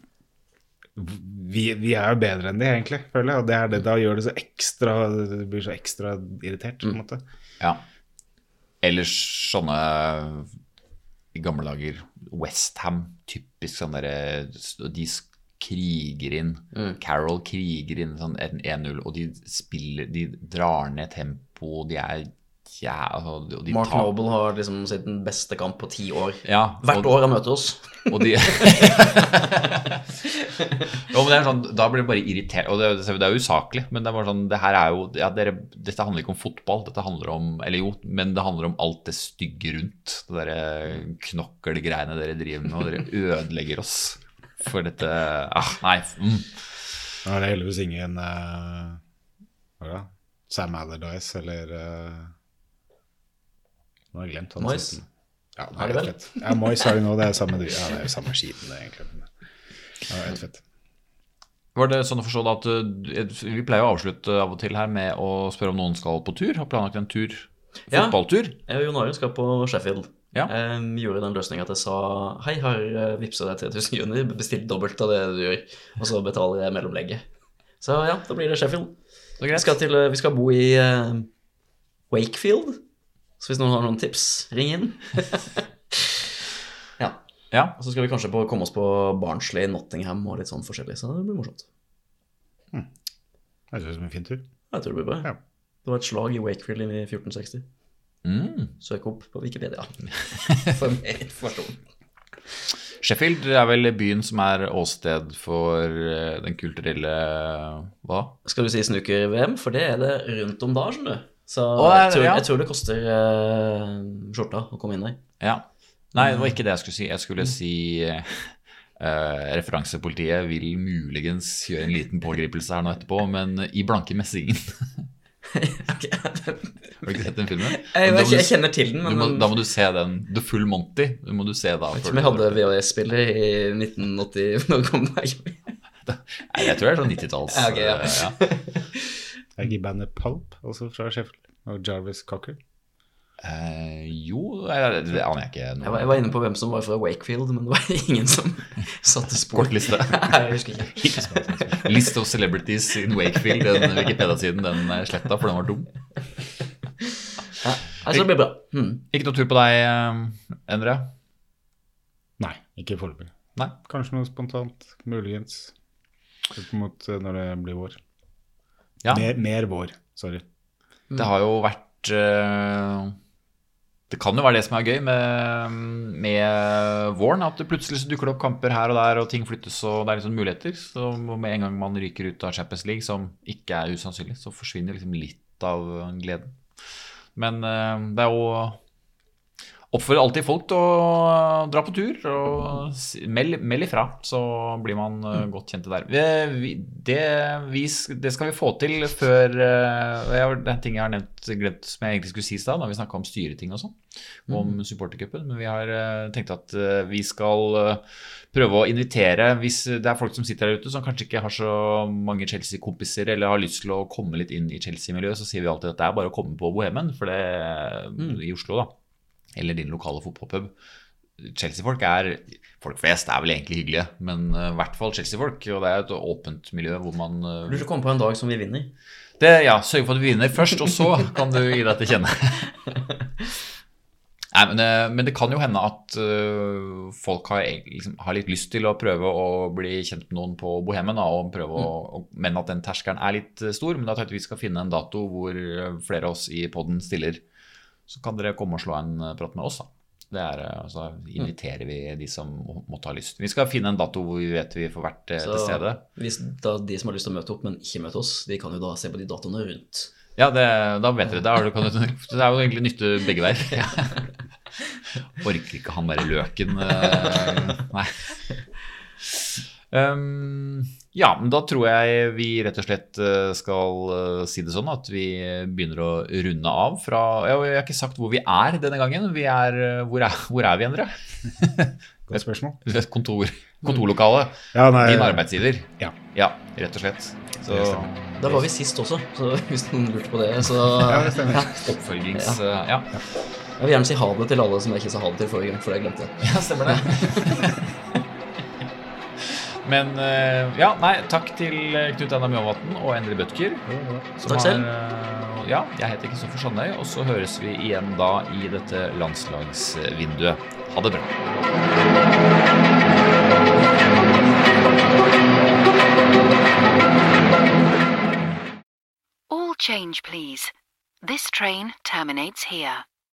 vi, vi er jo bedre enn de, egentlig, føler jeg. Og det er det, da gjør det så ekstra Det blir så ekstra irritert, på en måte. Ja. Ellers sånne i gamle dager Westham, typisk sånn derre De kriger inn. Carroll kriger inn sånn en 1-0, og de spiller De drar ned tempo, de er ja, altså, og de Mark tar- Noble har liksom sin beste kamp på ti år. Ja, Hvert og- år han møter oss. Og de Jo, men det er sånn, Da blir det bare irritert. Og det, det er jo usaklig, men det er bare sånn det her er jo, ja, dere, Dette handler ikke om fotball, dette handler om Eller jo, men det handler om alt det stygge rundt. Det derre knokkelgreiene dere driver med, og dere ødelegger oss for dette ah, Nei. Mm. Nå er det heldigvis ingen uh, Hva da? Sam Allardyce eller uh, Nå har jeg glemt han Mois? Ja, det Er det vel? fett. Ja, Mois har det nå. Det er samme, ja, det er samme skiten, det, egentlig. Ja, Det er helt fett. Var det sånn å forstå da at uh, Vi pleier å avslutte av og til her med å spørre om noen skal på tur. Har planlagt en tur. Ja. Fotballtur. Jeg og Jon Arild skal på Sheffield. Ja. Um, gjorde den løsninga at jeg sa hei, har uh, vippsa deg 3000 kroner, bestilt dobbelt av det du gjør, og så betaler jeg mellomlegget. Så ja, da blir det Sheffield. Det er Vi skal, til, vi skal bo i uh, Wakefield, så hvis noen har noen tips, ring inn. ja. Ja. Og så skal vi kanskje på, komme oss på Barnsley, Nottingham og litt sånn forskjellig, så det blir morsomt. Det høres ut som en fin tur. Jeg tror det blir bra. Ja. Det var et slag i Wakefield inn i 1460. Mm. Søk opp på Wikipedia for mer informasjon. Sheffield er vel byen som er åsted for eh, den kulturelle Hva? Skal du si snooker-VM? For det er det rundt om da, skjønner du. Så er jeg, tror, ja. jeg tror det koster uh, skjorta å komme inn der. Ja. Nei, det var ikke det jeg skulle si. Jeg skulle si Uh, referansepolitiet vil muligens gjøre en liten pågripelse her nå etterpå, men i blanke messingen. okay. Har du ikke sett den filmen? Jeg, ikke, jeg kjenner til den, men må, da må du se den. The Full Monty. Du må du se da. jeg tror vi hadde VHS-spiller i 1980 når det kom der. Nei, jeg tror det er sånn 90-talls. Okay, ok, ja. ja. Jeg gir bandet Pulp, også fra Sheffield, og Jarvis Cocker. Eh, jo, det aner jeg ikke. Jeg var, jeg var inne på hvem som var fra Wakefield, men det var ingen som satte spor. Kort liste. Jeg husker ikke. List of celebrities in Wakefield, den Wikipedia-siden, den er sletta, for den var dum. Ja, altså, det blir bra. Hmm. Ikke noe tur på deg, eh, Endre? Nei, ikke foreløpig. Kanskje noe spontant, muligens. Opp mot eh, når det blir vår. Ja. Mer, mer vår, sorry. Det har jo vært eh, Det kan jo være det som er gøy med, med våren. At det plutselig dukker det opp kamper her og der, og ting flyttes, og det er liksom muligheter. Så med en gang man ryker ut av Champions League, som ikke er usannsynlig, så forsvinner liksom litt av gleden. Men eh, det er jo oppfordrer alltid folk til å dra på tur og meld, meld ifra, så blir man mm. godt kjent der. Vi, det, vi, det skal vi få til før eh, jeg, Det er ting jeg har nevnt, glemt som jeg egentlig skulle si i stad, da vi snakka om styreting og sånn, om supportercupen. Men vi har eh, tenkt at eh, vi skal eh, prøve å invitere hvis det er folk som sitter der ute som kanskje ikke har så mange Chelsea-kompiser eller har lyst til å komme litt inn i Chelsea-miljøet, så sier vi alltid at det er bare å komme på Bohemen for det, i Oslo, da. Eller din lokale fotballpub. Chelsea-folk er Folk flest er vel egentlig hyggelige, men eh, i hvert fall Chelsea-folk. Og det er et åpent miljø hvor man eh, Du skal komme på en dag som vi vinner. det, ja, Sørg for at vi vinner først, og så kan du gi deg til kjenne. Nei, men, eh, men det kan jo hende at folk har, liksom, har litt lyst til å prøve å bli kjent med noen på Bohemen, da, og prøve å, og, men at den terskelen er litt stor. Men da tenkte vi skal finne en dato hvor flere av oss i poden stiller. Så kan dere komme og slå en eh, prat med oss, da. Det er, eh, så inviterer vi de som måtte ha lyst. Vi skal finne en dato hvor vi vet vi får vært eh, Så til stede. hvis da de som har lyst til å møte opp, men ikke møte oss, de kan jo da se på de datoene rundt. Ja, det, da vet dere det. Kan Det er jo egentlig nytte begge veier. Ja. Orker ikke han derre løken. Nei. Um, ja, men da tror jeg vi rett og slett eh, skal eh, si det sånn at vi begynner å runde av fra Jeg har ikke sagt hvor vi er denne gangen. Vi er, eh, hvor, er, hvor er vi, Endre? Godt spørsmål. Et kontor, kontorlokale. Ja, nei, Din arbeidsgiver. Ja. Ja, rett og slett. Så Da var vi sist også, så hvis noen lurte på det, så Ja, det stemmer. oppfølgings... eh, Ja. Jeg vil gjerne si ha det til alle som jeg ikke sa ha det til forrige gang, for jeg glemte det. Ja, stemmer det. Men eh, ja, nei, takk til eh, Knut Einar Mjåvatn og Endre Bødker. Takk selv. har, eh, ja, jeg heter Kristoffer Sandøy, og så høres vi igjen da i dette landslagsvinduet. Ha det bra. All change, please. This train terminates here.